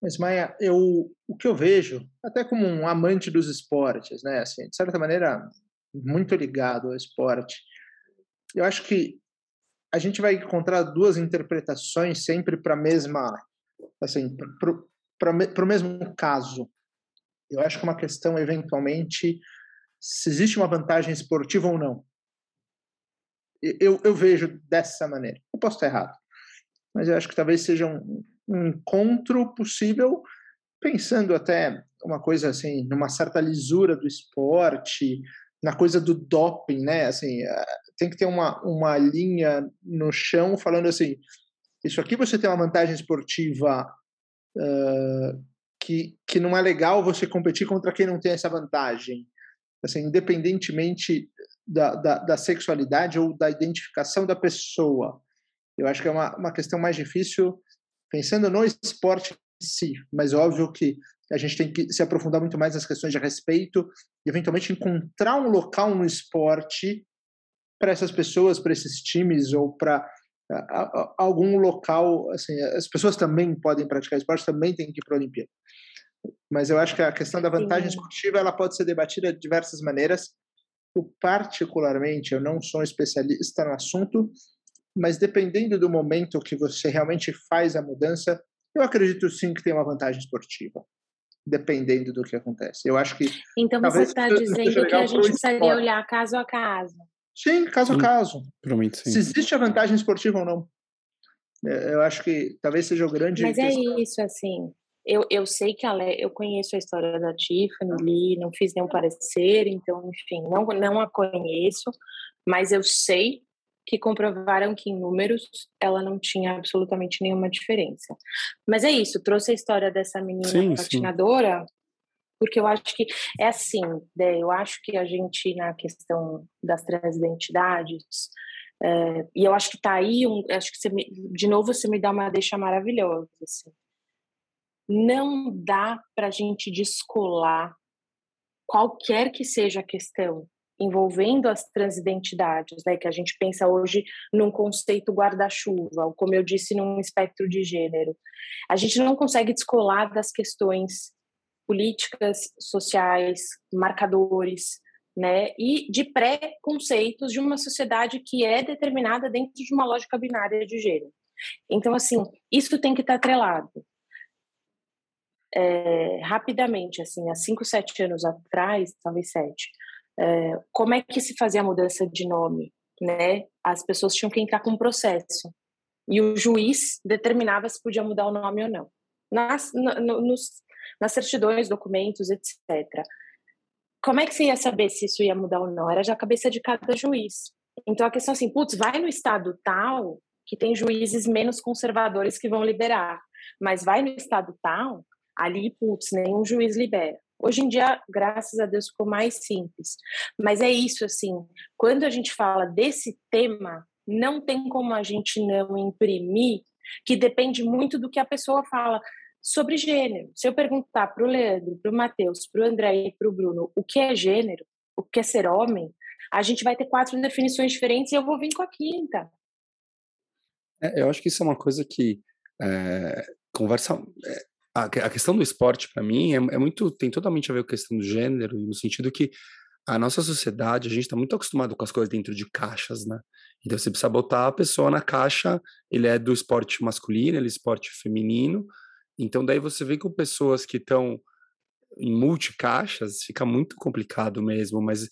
[SPEAKER 3] Mas, Maia, eu, o que eu vejo, até como um amante dos esportes, né, assim, de certa maneira, muito ligado ao esporte, eu acho que a gente vai encontrar duas interpretações sempre para a mesma, assim, para o mesmo caso. Eu acho que é uma questão, eventualmente, se existe uma vantagem esportiva ou não. Eu, eu vejo dessa maneira. Eu posso estar errado mas eu acho que talvez seja um, um encontro possível, pensando até uma coisa assim, numa certa lisura do esporte, na coisa do doping, né? Assim, eh, tem que ter uma, uma linha no chão falando assim, isso aqui você tem uma vantagem esportiva uh, que, que não é legal você competir contra quem não tem essa vantagem. Assim, independentemente da, da, da sexualidade ou da identificação da pessoa. Eu acho que é uma, uma questão mais difícil pensando no esporte em si, mas óbvio que a gente tem que se aprofundar muito mais nas questões de respeito e eventualmente encontrar um local no esporte para essas pessoas, para esses times ou para algum local, assim, as pessoas também podem praticar esporte, também têm que ir para a Olimpíada. Mas eu acho que a questão da vantagem esportiva ela pode ser debatida de diversas maneiras. Eu, particularmente, eu não sou um especialista no assunto, mas dependendo do momento que você realmente faz a mudança, eu acredito sim que tem uma vantagem esportiva, dependendo do que acontece. Eu acho que.
[SPEAKER 2] Então você está dizendo que a gente precisaria olhar caso a caso.
[SPEAKER 3] Sim, caso a hum, caso.
[SPEAKER 1] Provavelmente sim.
[SPEAKER 3] Se existe a vantagem esportiva ou não. É, eu acho que talvez seja o grande.
[SPEAKER 2] Mas é isso, assim. Eu, eu sei que ela, eu conheço a história da Tiffany, li, não fiz nenhum parecer, então, enfim, não, não a conheço, mas eu sei que comprovaram que em números ela não tinha absolutamente nenhuma diferença. Mas é isso, trouxe a história dessa menina sim, patinadora, sim. porque eu acho que é assim, né, eu acho que a gente, na questão das transidentidades, é, e eu acho que tá aí, um, acho que me, de novo você me dá uma deixa maravilhosa, assim. Não dá para a gente descolar qualquer que seja a questão envolvendo as transidentidades, né, que a gente pensa hoje num conceito guarda-chuva, como eu disse, num espectro de gênero. A gente não consegue descolar das questões políticas, sociais, marcadores, né, e de pré-conceitos de uma sociedade que é determinada dentro de uma lógica binária de gênero. Então, assim, isso tem que estar atrelado. É, rapidamente, assim, há cinco, sete anos atrás, talvez sete, como é que se fazia a mudança de nome, né? As pessoas tinham que entrar com um processo e o juiz determinava se podia mudar o nome ou não. Nas, no, nos, nas certidões, documentos, etc. Como é que você ia saber se isso ia mudar ou não? Era já a cabeça de cada juiz. Então a questão é assim, putz, vai no estado tal que tem juízes menos conservadores que vão liberar, mas vai no estado tal, ali, putz, nenhum juiz libera. Hoje em dia, graças a Deus, ficou mais simples. Mas é isso, assim, quando a gente fala desse tema, não tem como a gente não imprimir, que depende muito do que a pessoa fala sobre gênero. Se eu perguntar para o Leandro, para o Matheus, para o André e para o Bruno o que é gênero, o que é ser homem, a gente vai ter quatro definições diferentes e eu vou vir com a quinta.
[SPEAKER 1] É, eu acho que isso é uma coisa que é, conversa. É, a, a questão do esporte, para mim, é, é, muito. tem totalmente a ver com a questão do gênero, no sentido que a nossa sociedade, a gente está muito acostumado com as coisas dentro de caixas, né? Então você precisa botar a pessoa na caixa, ele é do esporte masculino, ele é esporte feminino. Então daí você vê com pessoas que estão em multicaixas, fica muito complicado mesmo, mas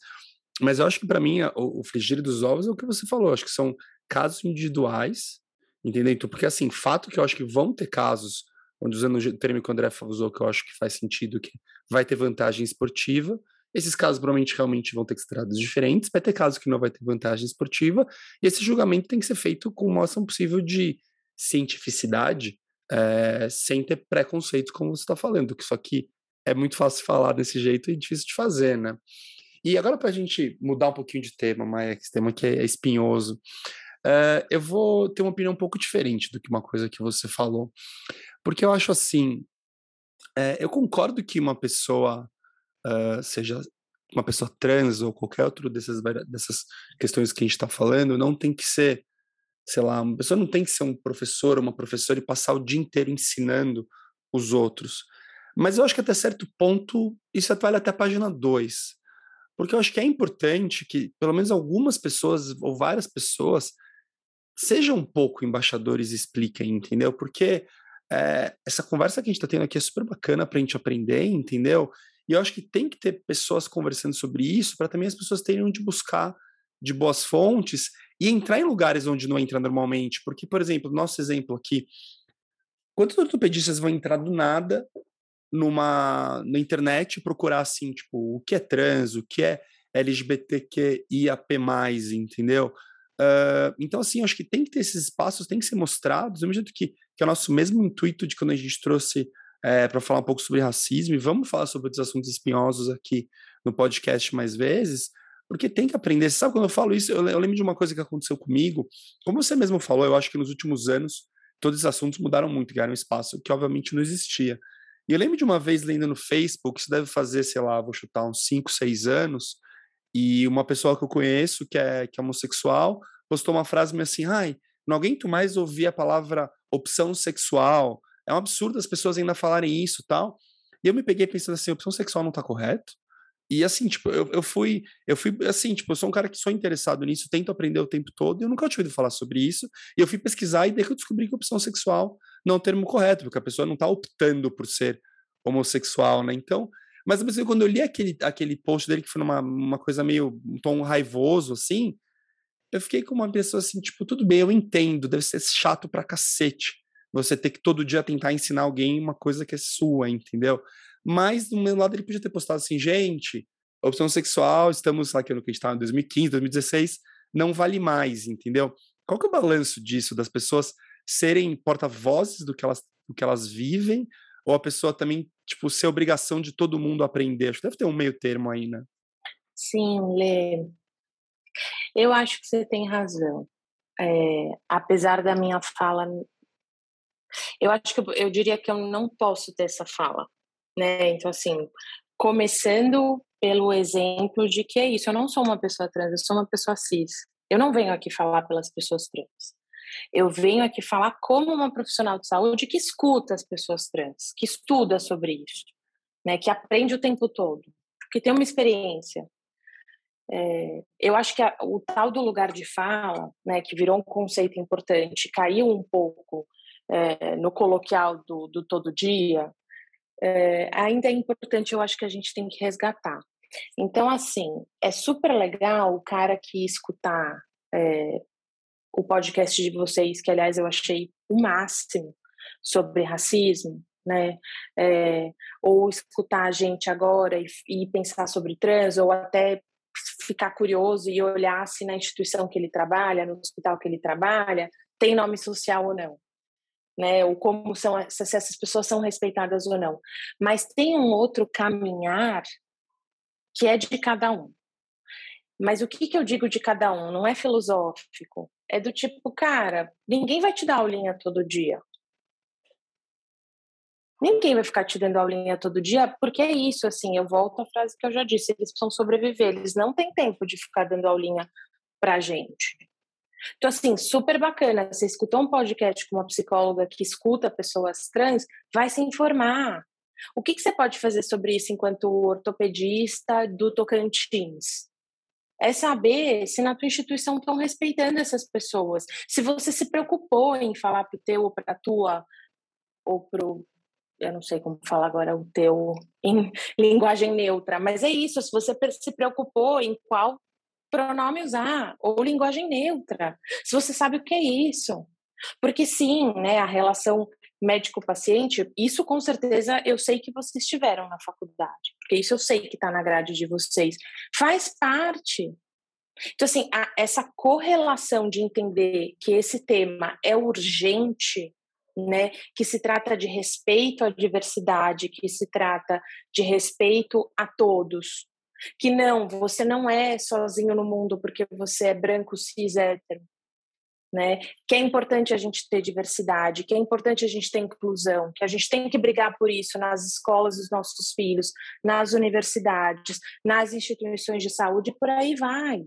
[SPEAKER 1] mas eu acho que para mim o, o frigir dos ovos é o que você falou, acho que são casos individuais, entendeu? Então, porque assim, fato que eu acho que vão ter casos onde usando o termo que o André usou, que eu acho que faz sentido, que vai ter vantagem esportiva. Esses casos provavelmente realmente vão ter que ser tratados diferentes, vai ter casos que não vai ter vantagem esportiva, e esse julgamento tem que ser feito com o máximo possível de cientificidade, é, sem ter preconceito, como você está falando, que isso aqui é muito fácil falar desse jeito e difícil de fazer, né? E agora, para a gente mudar um pouquinho de tema, Maia, esse tema que é espinhoso, uh, eu vou ter uma opinião um pouco diferente do que uma coisa que você falou. Porque eu acho assim, é, eu concordo que uma pessoa, uh, seja uma pessoa trans ou qualquer outra dessas, dessas questões que a gente está falando, não tem que ser, sei lá, uma pessoa não tem que ser um professor ou uma professora e passar o dia inteiro ensinando os outros. Mas eu acho que até certo ponto isso vale até a página 2. Porque eu acho que é importante que pelo menos algumas pessoas ou várias pessoas sejam um pouco embaixadores expliquem, entendeu? Porque é, essa conversa que a gente está tendo aqui é super bacana para a gente aprender, entendeu? E eu acho que tem que ter pessoas conversando sobre isso para também as pessoas terem onde buscar de boas fontes e entrar em lugares onde não entra normalmente. Porque, por exemplo, nosso exemplo aqui, quantos ortopedistas vão entrar do nada numa na internet procurar assim, tipo, o que é trans, o que é LGBTQIAP+, entendeu? Uh, então, assim, acho que tem que ter esses espaços, tem que ser mostrados. Eu imagino que, que é o nosso mesmo intuito de quando a gente trouxe é, para falar um pouco sobre racismo, e vamos falar sobre os assuntos espinhosos aqui no podcast mais vezes, porque tem que aprender. Você sabe, quando eu falo isso, eu, eu lembro de uma coisa que aconteceu comigo. Como você mesmo falou, eu acho que nos últimos anos todos os assuntos mudaram muito, ganharam espaço que obviamente não existia. E eu lembro de uma vez lendo no Facebook, isso deve fazer, sei lá, vou chutar uns 5, 6 anos, e uma pessoa que eu conheço, que é, que é homossexual, postou uma frase meio assim: ai, não aguento mais ouvir a palavra opção sexual. É um absurdo as pessoas ainda falarem isso tal. E eu me peguei pensando assim: opção sexual não tá correto? E assim, tipo, eu, eu fui, eu fui assim, tipo, eu sou um cara que sou interessado nisso, tento aprender o tempo todo, e eu nunca tinha ouvido falar sobre isso. E eu fui pesquisar e daí que eu descobri que opção sexual não é o termo correto, porque a pessoa não está optando por ser homossexual, né? Então, mas tempo, quando eu li aquele, aquele post dele, que foi numa uma coisa meio, um tom raivoso, assim, eu fiquei com uma pessoa assim, tipo, tudo bem, eu entendo, deve ser chato pra cacete você ter que todo dia tentar ensinar alguém uma coisa que é sua, entendeu? Mas, do meu lado, ele podia ter postado assim, gente, opção sexual, estamos lá que que a gente estava em 2015, 2016, não vale mais, entendeu? Qual que é o balanço disso, das pessoas serem porta-vozes do, que elas, do que elas vivem, ou a pessoa também, tipo, ser obrigação de todo mundo aprender? Acho que deve ter um meio termo aí, né?
[SPEAKER 2] Sim, Lê. Eu acho que você tem razão. É, apesar da minha fala, eu acho que eu, eu diria que eu não posso ter essa fala, né? Então, assim, começando pelo exemplo de que é isso, eu não sou uma pessoa trans, eu sou uma pessoa cis. Eu não venho aqui falar pelas pessoas trans. Eu venho aqui falar como uma profissional de saúde que escuta as pessoas trans, que estuda sobre isso, né, que aprende o tempo todo, que tem uma experiência. É, eu acho que a, o tal do lugar de fala, né, que virou um conceito importante, caiu um pouco é, no coloquial do, do todo dia, é, ainda é importante, eu acho que a gente tem que resgatar. Então, assim, é super legal o cara que escutar é, o podcast de vocês, que aliás eu achei o máximo sobre racismo, né? É, ou escutar a gente agora e, e, pensar sobre trans, ou até ficar curioso e olhar se na instituição que ele trabalha, no hospital que ele trabalha, tem nome social ou não. Né, ou como são se essas pessoas são respeitadas ou não. Mas tem um outro caminhar que é de cada um. Mas o que, que eu digo de cada um? Não é filosófico. É do tipo, cara, ninguém vai te dar aulinha todo dia. Ninguém vai ficar te dando aulinha todo dia, porque é isso, assim, eu volto à frase que eu já disse, eles precisam sobreviver, eles não têm tempo de ficar dando aulinha pra gente. Então, assim, super bacana, você escutou um podcast com uma psicóloga que escuta pessoas trans, vai se informar. O que, que você pode fazer sobre isso enquanto ortopedista do Tocantins? É saber se na tua instituição estão respeitando essas pessoas. Se você se preocupou em falar para o teu ou para a tua, ou para eu não sei como falar agora o teu em linguagem neutra, mas é isso, se você se preocupou em qual pronome usar, ou linguagem neutra, se você sabe o que é isso. Porque sim, né, a relação médico-paciente, isso com certeza eu sei que vocês tiveram na faculdade, porque isso eu sei que está na grade de vocês. Faz parte. Então, assim, a, essa correlação de entender que esse tema é urgente, né, que se trata de respeito à diversidade, que se trata de respeito a todos, que não, você não é sozinho no mundo porque você é branco, cis, hétero, né? Que é importante a gente ter diversidade, que é importante a gente ter inclusão, que a gente tem que brigar por isso nas escolas dos nossos filhos, nas universidades, nas instituições de saúde, por aí vai.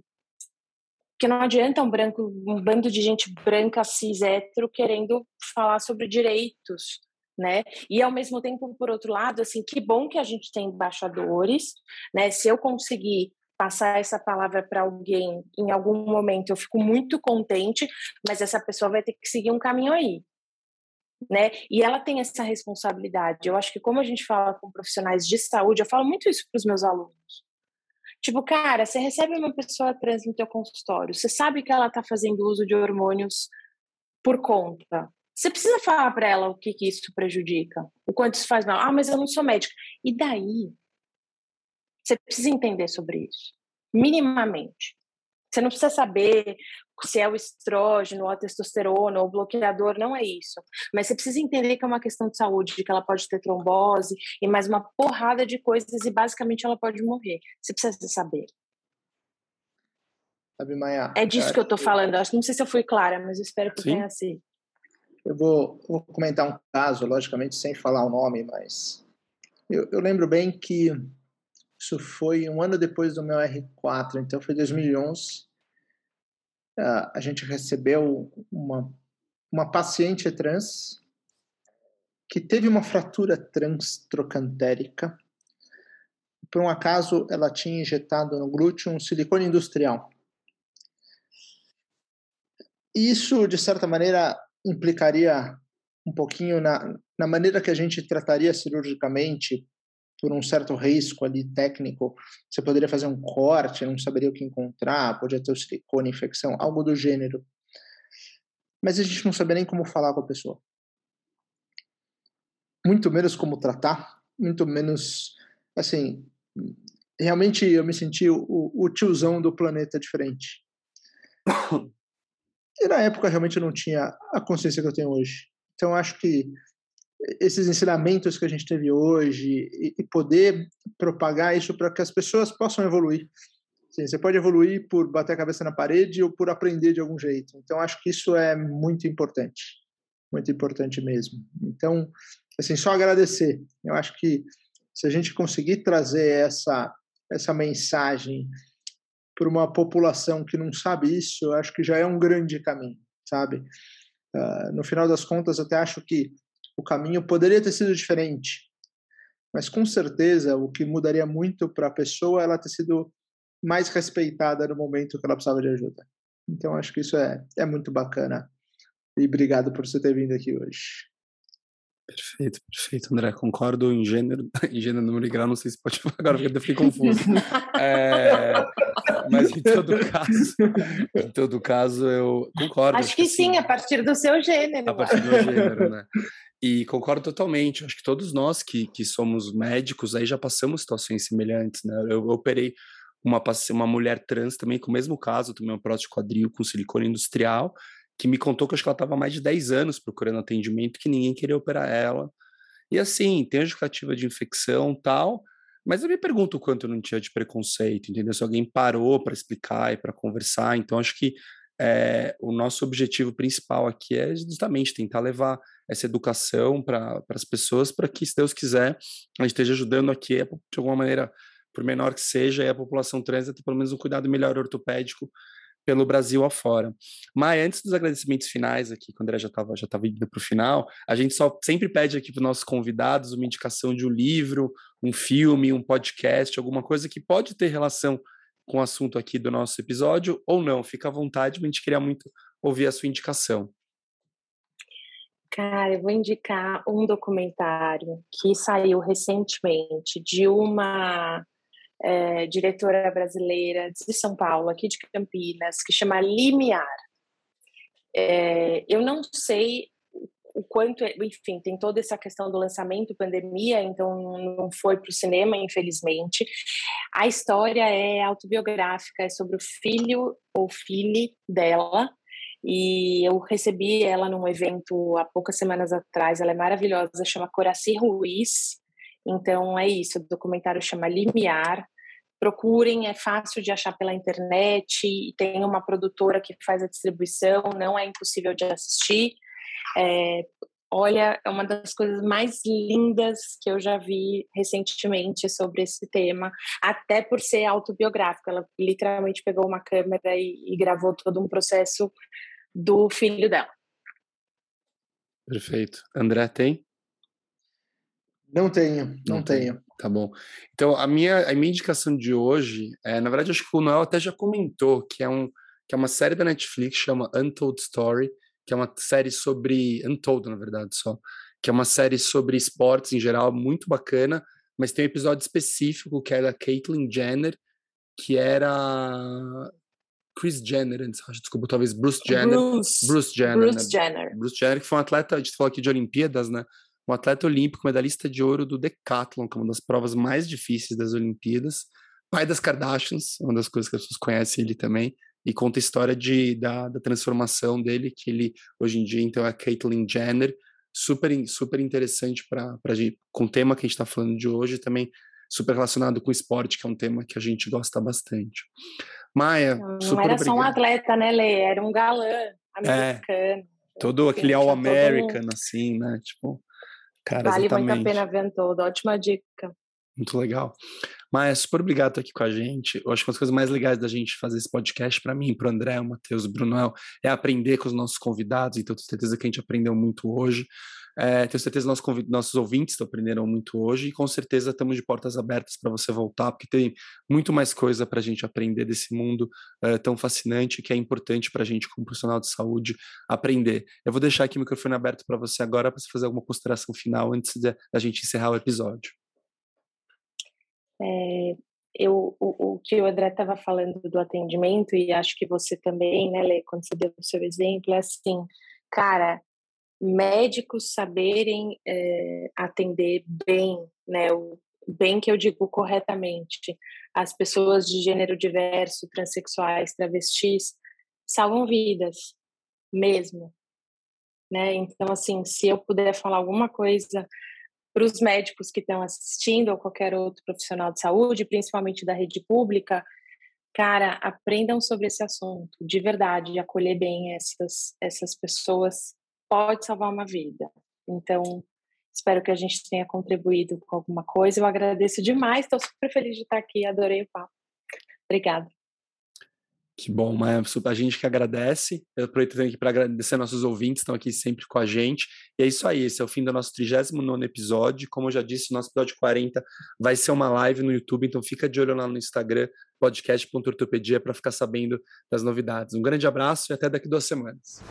[SPEAKER 2] Porque não adianta um branco, um bando de gente branca, cis, hétero, querendo falar sobre direitos, né? E ao mesmo tempo, por outro lado, assim, que bom que a gente tem embaixadores, né? Se eu conseguir passar essa palavra para alguém em algum momento, eu fico muito contente, mas essa pessoa vai ter que seguir um caminho aí. Né? E ela tem essa responsabilidade. Eu acho que como a gente fala com profissionais de saúde, eu falo muito isso para os meus alunos. Tipo, cara, você recebe uma pessoa trans no teu consultório, você sabe que ela está fazendo uso de hormônios por conta. Você precisa falar para ela o que, que isso prejudica, o quanto isso faz mal. Ah, mas eu não sou médica. E daí? Você precisa entender sobre isso, minimamente. Você não precisa saber se é o estrógeno, ou a testosterona, ou o bloqueador, não é isso. Mas você precisa entender que é uma questão de saúde, de que ela pode ter trombose e mais uma porrada de coisas e basicamente ela pode morrer. Você precisa saber.
[SPEAKER 3] Sabe, Maia,
[SPEAKER 2] é disso que eu estou falando. Acho não sei se eu fui clara, mas eu espero que Sim. tenha sido.
[SPEAKER 3] Eu vou, vou, comentar um caso, logicamente sem falar o nome, mas eu, eu lembro bem que isso foi um ano depois do meu R4, então foi 2011. Uh, a gente recebeu uma, uma paciente trans que teve uma fratura transtrocantérica. Por um acaso, ela tinha injetado no glúteo um silicone industrial. Isso, de certa maneira, implicaria um pouquinho na, na maneira que a gente trataria cirurgicamente por um certo risco ali técnico, você poderia fazer um corte, não saberia o que encontrar, podia ter o silicone, infecção, algo do gênero. Mas a gente não sabia nem como falar com a pessoa. Muito menos como tratar, muito menos, assim, realmente eu me senti o, o tiozão do planeta diferente. E na época realmente eu não tinha a consciência que eu tenho hoje. Então acho que esses ensinamentos que a gente teve hoje e, e poder propagar isso para que as pessoas possam evoluir. Sim, você pode evoluir por bater a cabeça na parede ou por aprender de algum jeito. Então, acho que isso é muito importante. Muito importante mesmo. Então, assim, só agradecer. Eu acho que se a gente conseguir trazer essa, essa mensagem para uma população que não sabe isso, eu acho que já é um grande caminho, sabe? Uh, no final das contas, até acho que o caminho poderia ter sido diferente. Mas com certeza o que mudaria muito para a pessoa é ela ter sido mais respeitada no momento que ela precisava de ajuda. Então acho que isso é, é muito bacana. E obrigado por você ter vindo aqui hoje.
[SPEAKER 1] Perfeito, perfeito, André. Concordo em gênero, em gênero, número e grau, não sei se pode falar agora, porque eu fiquei confuso. É, mas em todo caso, em todo caso, eu concordo.
[SPEAKER 2] Acho, acho que, que, sim, a partir do seu gênero.
[SPEAKER 1] A partir do gênero, né? E concordo totalmente. Acho que todos nós que, que somos médicos aí já passamos situações semelhantes, né? Eu, eu operei uma, uma mulher trans também com o mesmo caso, também um prótese quadril com silicone industrial, que me contou que acho que ela estava mais de 10 anos procurando atendimento, que ninguém queria operar ela. E assim, tem a justificativa de infecção tal, mas eu me pergunto o quanto não tinha de preconceito, entendeu? Se alguém parou para explicar e para conversar. Então, acho que é, o nosso objetivo principal aqui é justamente tentar levar essa educação para as pessoas, para que, se Deus quiser, a gente esteja ajudando aqui, de alguma maneira, por menor que seja, a população trans a ter pelo menos um cuidado melhor ortopédico pelo Brasil afora. Mas antes dos agradecimentos finais aqui, quando o André já estava já tava indo para o final, a gente só sempre pede aqui para os nossos convidados uma indicação de um livro, um filme, um podcast, alguma coisa que pode ter relação com o assunto aqui do nosso episódio ou não. Fica à vontade, a gente queria muito ouvir a sua indicação.
[SPEAKER 2] Cara, eu vou indicar um documentário que saiu recentemente de uma é, diretora brasileira de São Paulo, aqui de Campinas, que chama Limiar. É, eu não sei o quanto, enfim, tem toda essa questão do lançamento, pandemia, então não foi para o cinema, infelizmente. A história é autobiográfica, é sobre o filho ou filha dela, e eu recebi ela num evento há poucas semanas atrás. Ela é maravilhosa, chama Coraci Ruiz. Então é isso, o documentário chama Limiar. Procurem, é fácil de achar pela internet. Tem uma produtora que faz a distribuição, não é impossível de assistir. É, olha, é uma das coisas mais lindas que eu já vi recentemente sobre esse tema, até por ser autobiográfico. Ela literalmente pegou uma câmera e, e gravou todo um processo do filho dela.
[SPEAKER 1] Perfeito. André, tem?
[SPEAKER 3] Não tenho, não, não tenho.
[SPEAKER 1] Tá bom. Então, a minha, a minha indicação de hoje, é, na verdade, acho que o Noel até já comentou, que é, um, que é uma série da Netflix, chama Untold Story, que é uma série sobre. Untold, na verdade, só. Que é uma série sobre esportes em geral, muito bacana, mas tem um episódio específico que é da Caitlyn Jenner, que era Chris Jenner, desculpa, talvez Bruce Jenner.
[SPEAKER 2] Bruce,
[SPEAKER 1] Bruce Jenner.
[SPEAKER 2] Bruce
[SPEAKER 1] né?
[SPEAKER 2] Jenner.
[SPEAKER 1] Bruce Jenner, que foi um atleta, a gente falou aqui de Olimpíadas, né? Um atleta olímpico, medalhista de ouro do Decathlon, que é uma das provas mais difíceis das Olimpíadas. Pai das Kardashians, uma das coisas que as pessoas conhecem ele também. E conta a história de, da, da transformação dele, que ele, hoje em dia, então, é a Caitlyn Jenner. Super, super interessante para com o tema que a gente está falando de hoje, também super relacionado com esporte, que é um tema que a gente gosta bastante. Maia,
[SPEAKER 2] Não,
[SPEAKER 1] super
[SPEAKER 2] era
[SPEAKER 1] obrigado.
[SPEAKER 2] só um atleta, né, Lê? Era um galã americano.
[SPEAKER 1] Todo aquele
[SPEAKER 2] Sim,
[SPEAKER 1] All
[SPEAKER 2] tinha todo
[SPEAKER 1] assim, né? Tipo, cara,
[SPEAKER 2] vale
[SPEAKER 1] exatamente.
[SPEAKER 2] muito a pena ver todo. Ótima dica.
[SPEAKER 1] Muito legal. Mas super obrigado por estar aqui com a gente. Eu acho que uma das coisas mais legais da gente fazer esse podcast, para mim, para o André, o Matheus, o Bruno, é aprender com os nossos convidados. Então, tenho certeza que a gente aprendeu muito hoje. É, tenho certeza que nossos, nossos ouvintes aprenderam muito hoje. E com certeza estamos de portas abertas para você voltar, porque tem muito mais coisa para a gente aprender desse mundo é, tão fascinante que é importante para a gente, como profissional de saúde, aprender. Eu vou deixar aqui o microfone aberto para você agora, para você fazer alguma consideração final antes da gente encerrar o episódio.
[SPEAKER 2] É, eu, o, o que o André estava falando do atendimento, e acho que você também, né, Lê, quando você deu o seu exemplo, é assim, cara, médicos saberem é, atender bem, né, o bem que eu digo corretamente, as pessoas de gênero diverso, transexuais, travestis, salvam vidas, mesmo, né, então, assim, se eu puder falar alguma coisa para os médicos que estão assistindo ou qualquer outro profissional de saúde, principalmente da rede pública, cara, aprendam sobre esse assunto, de verdade, de acolher bem essas, essas pessoas pode salvar uma vida. Então, espero que a gente tenha contribuído com alguma coisa. Eu agradeço demais, estou super feliz de estar aqui, adorei o papo. Obrigada.
[SPEAKER 1] Que bom, mas a gente que agradece. Eu aproveito aqui para agradecer nossos ouvintes estão aqui sempre com a gente. E é isso aí, esse é o fim do nosso 39 episódio. Como eu já disse, o nosso episódio 40 vai ser uma live no YouTube, então fica de olho lá no Instagram, podcast.ortopedia, para ficar sabendo das novidades. Um grande abraço e até daqui duas semanas.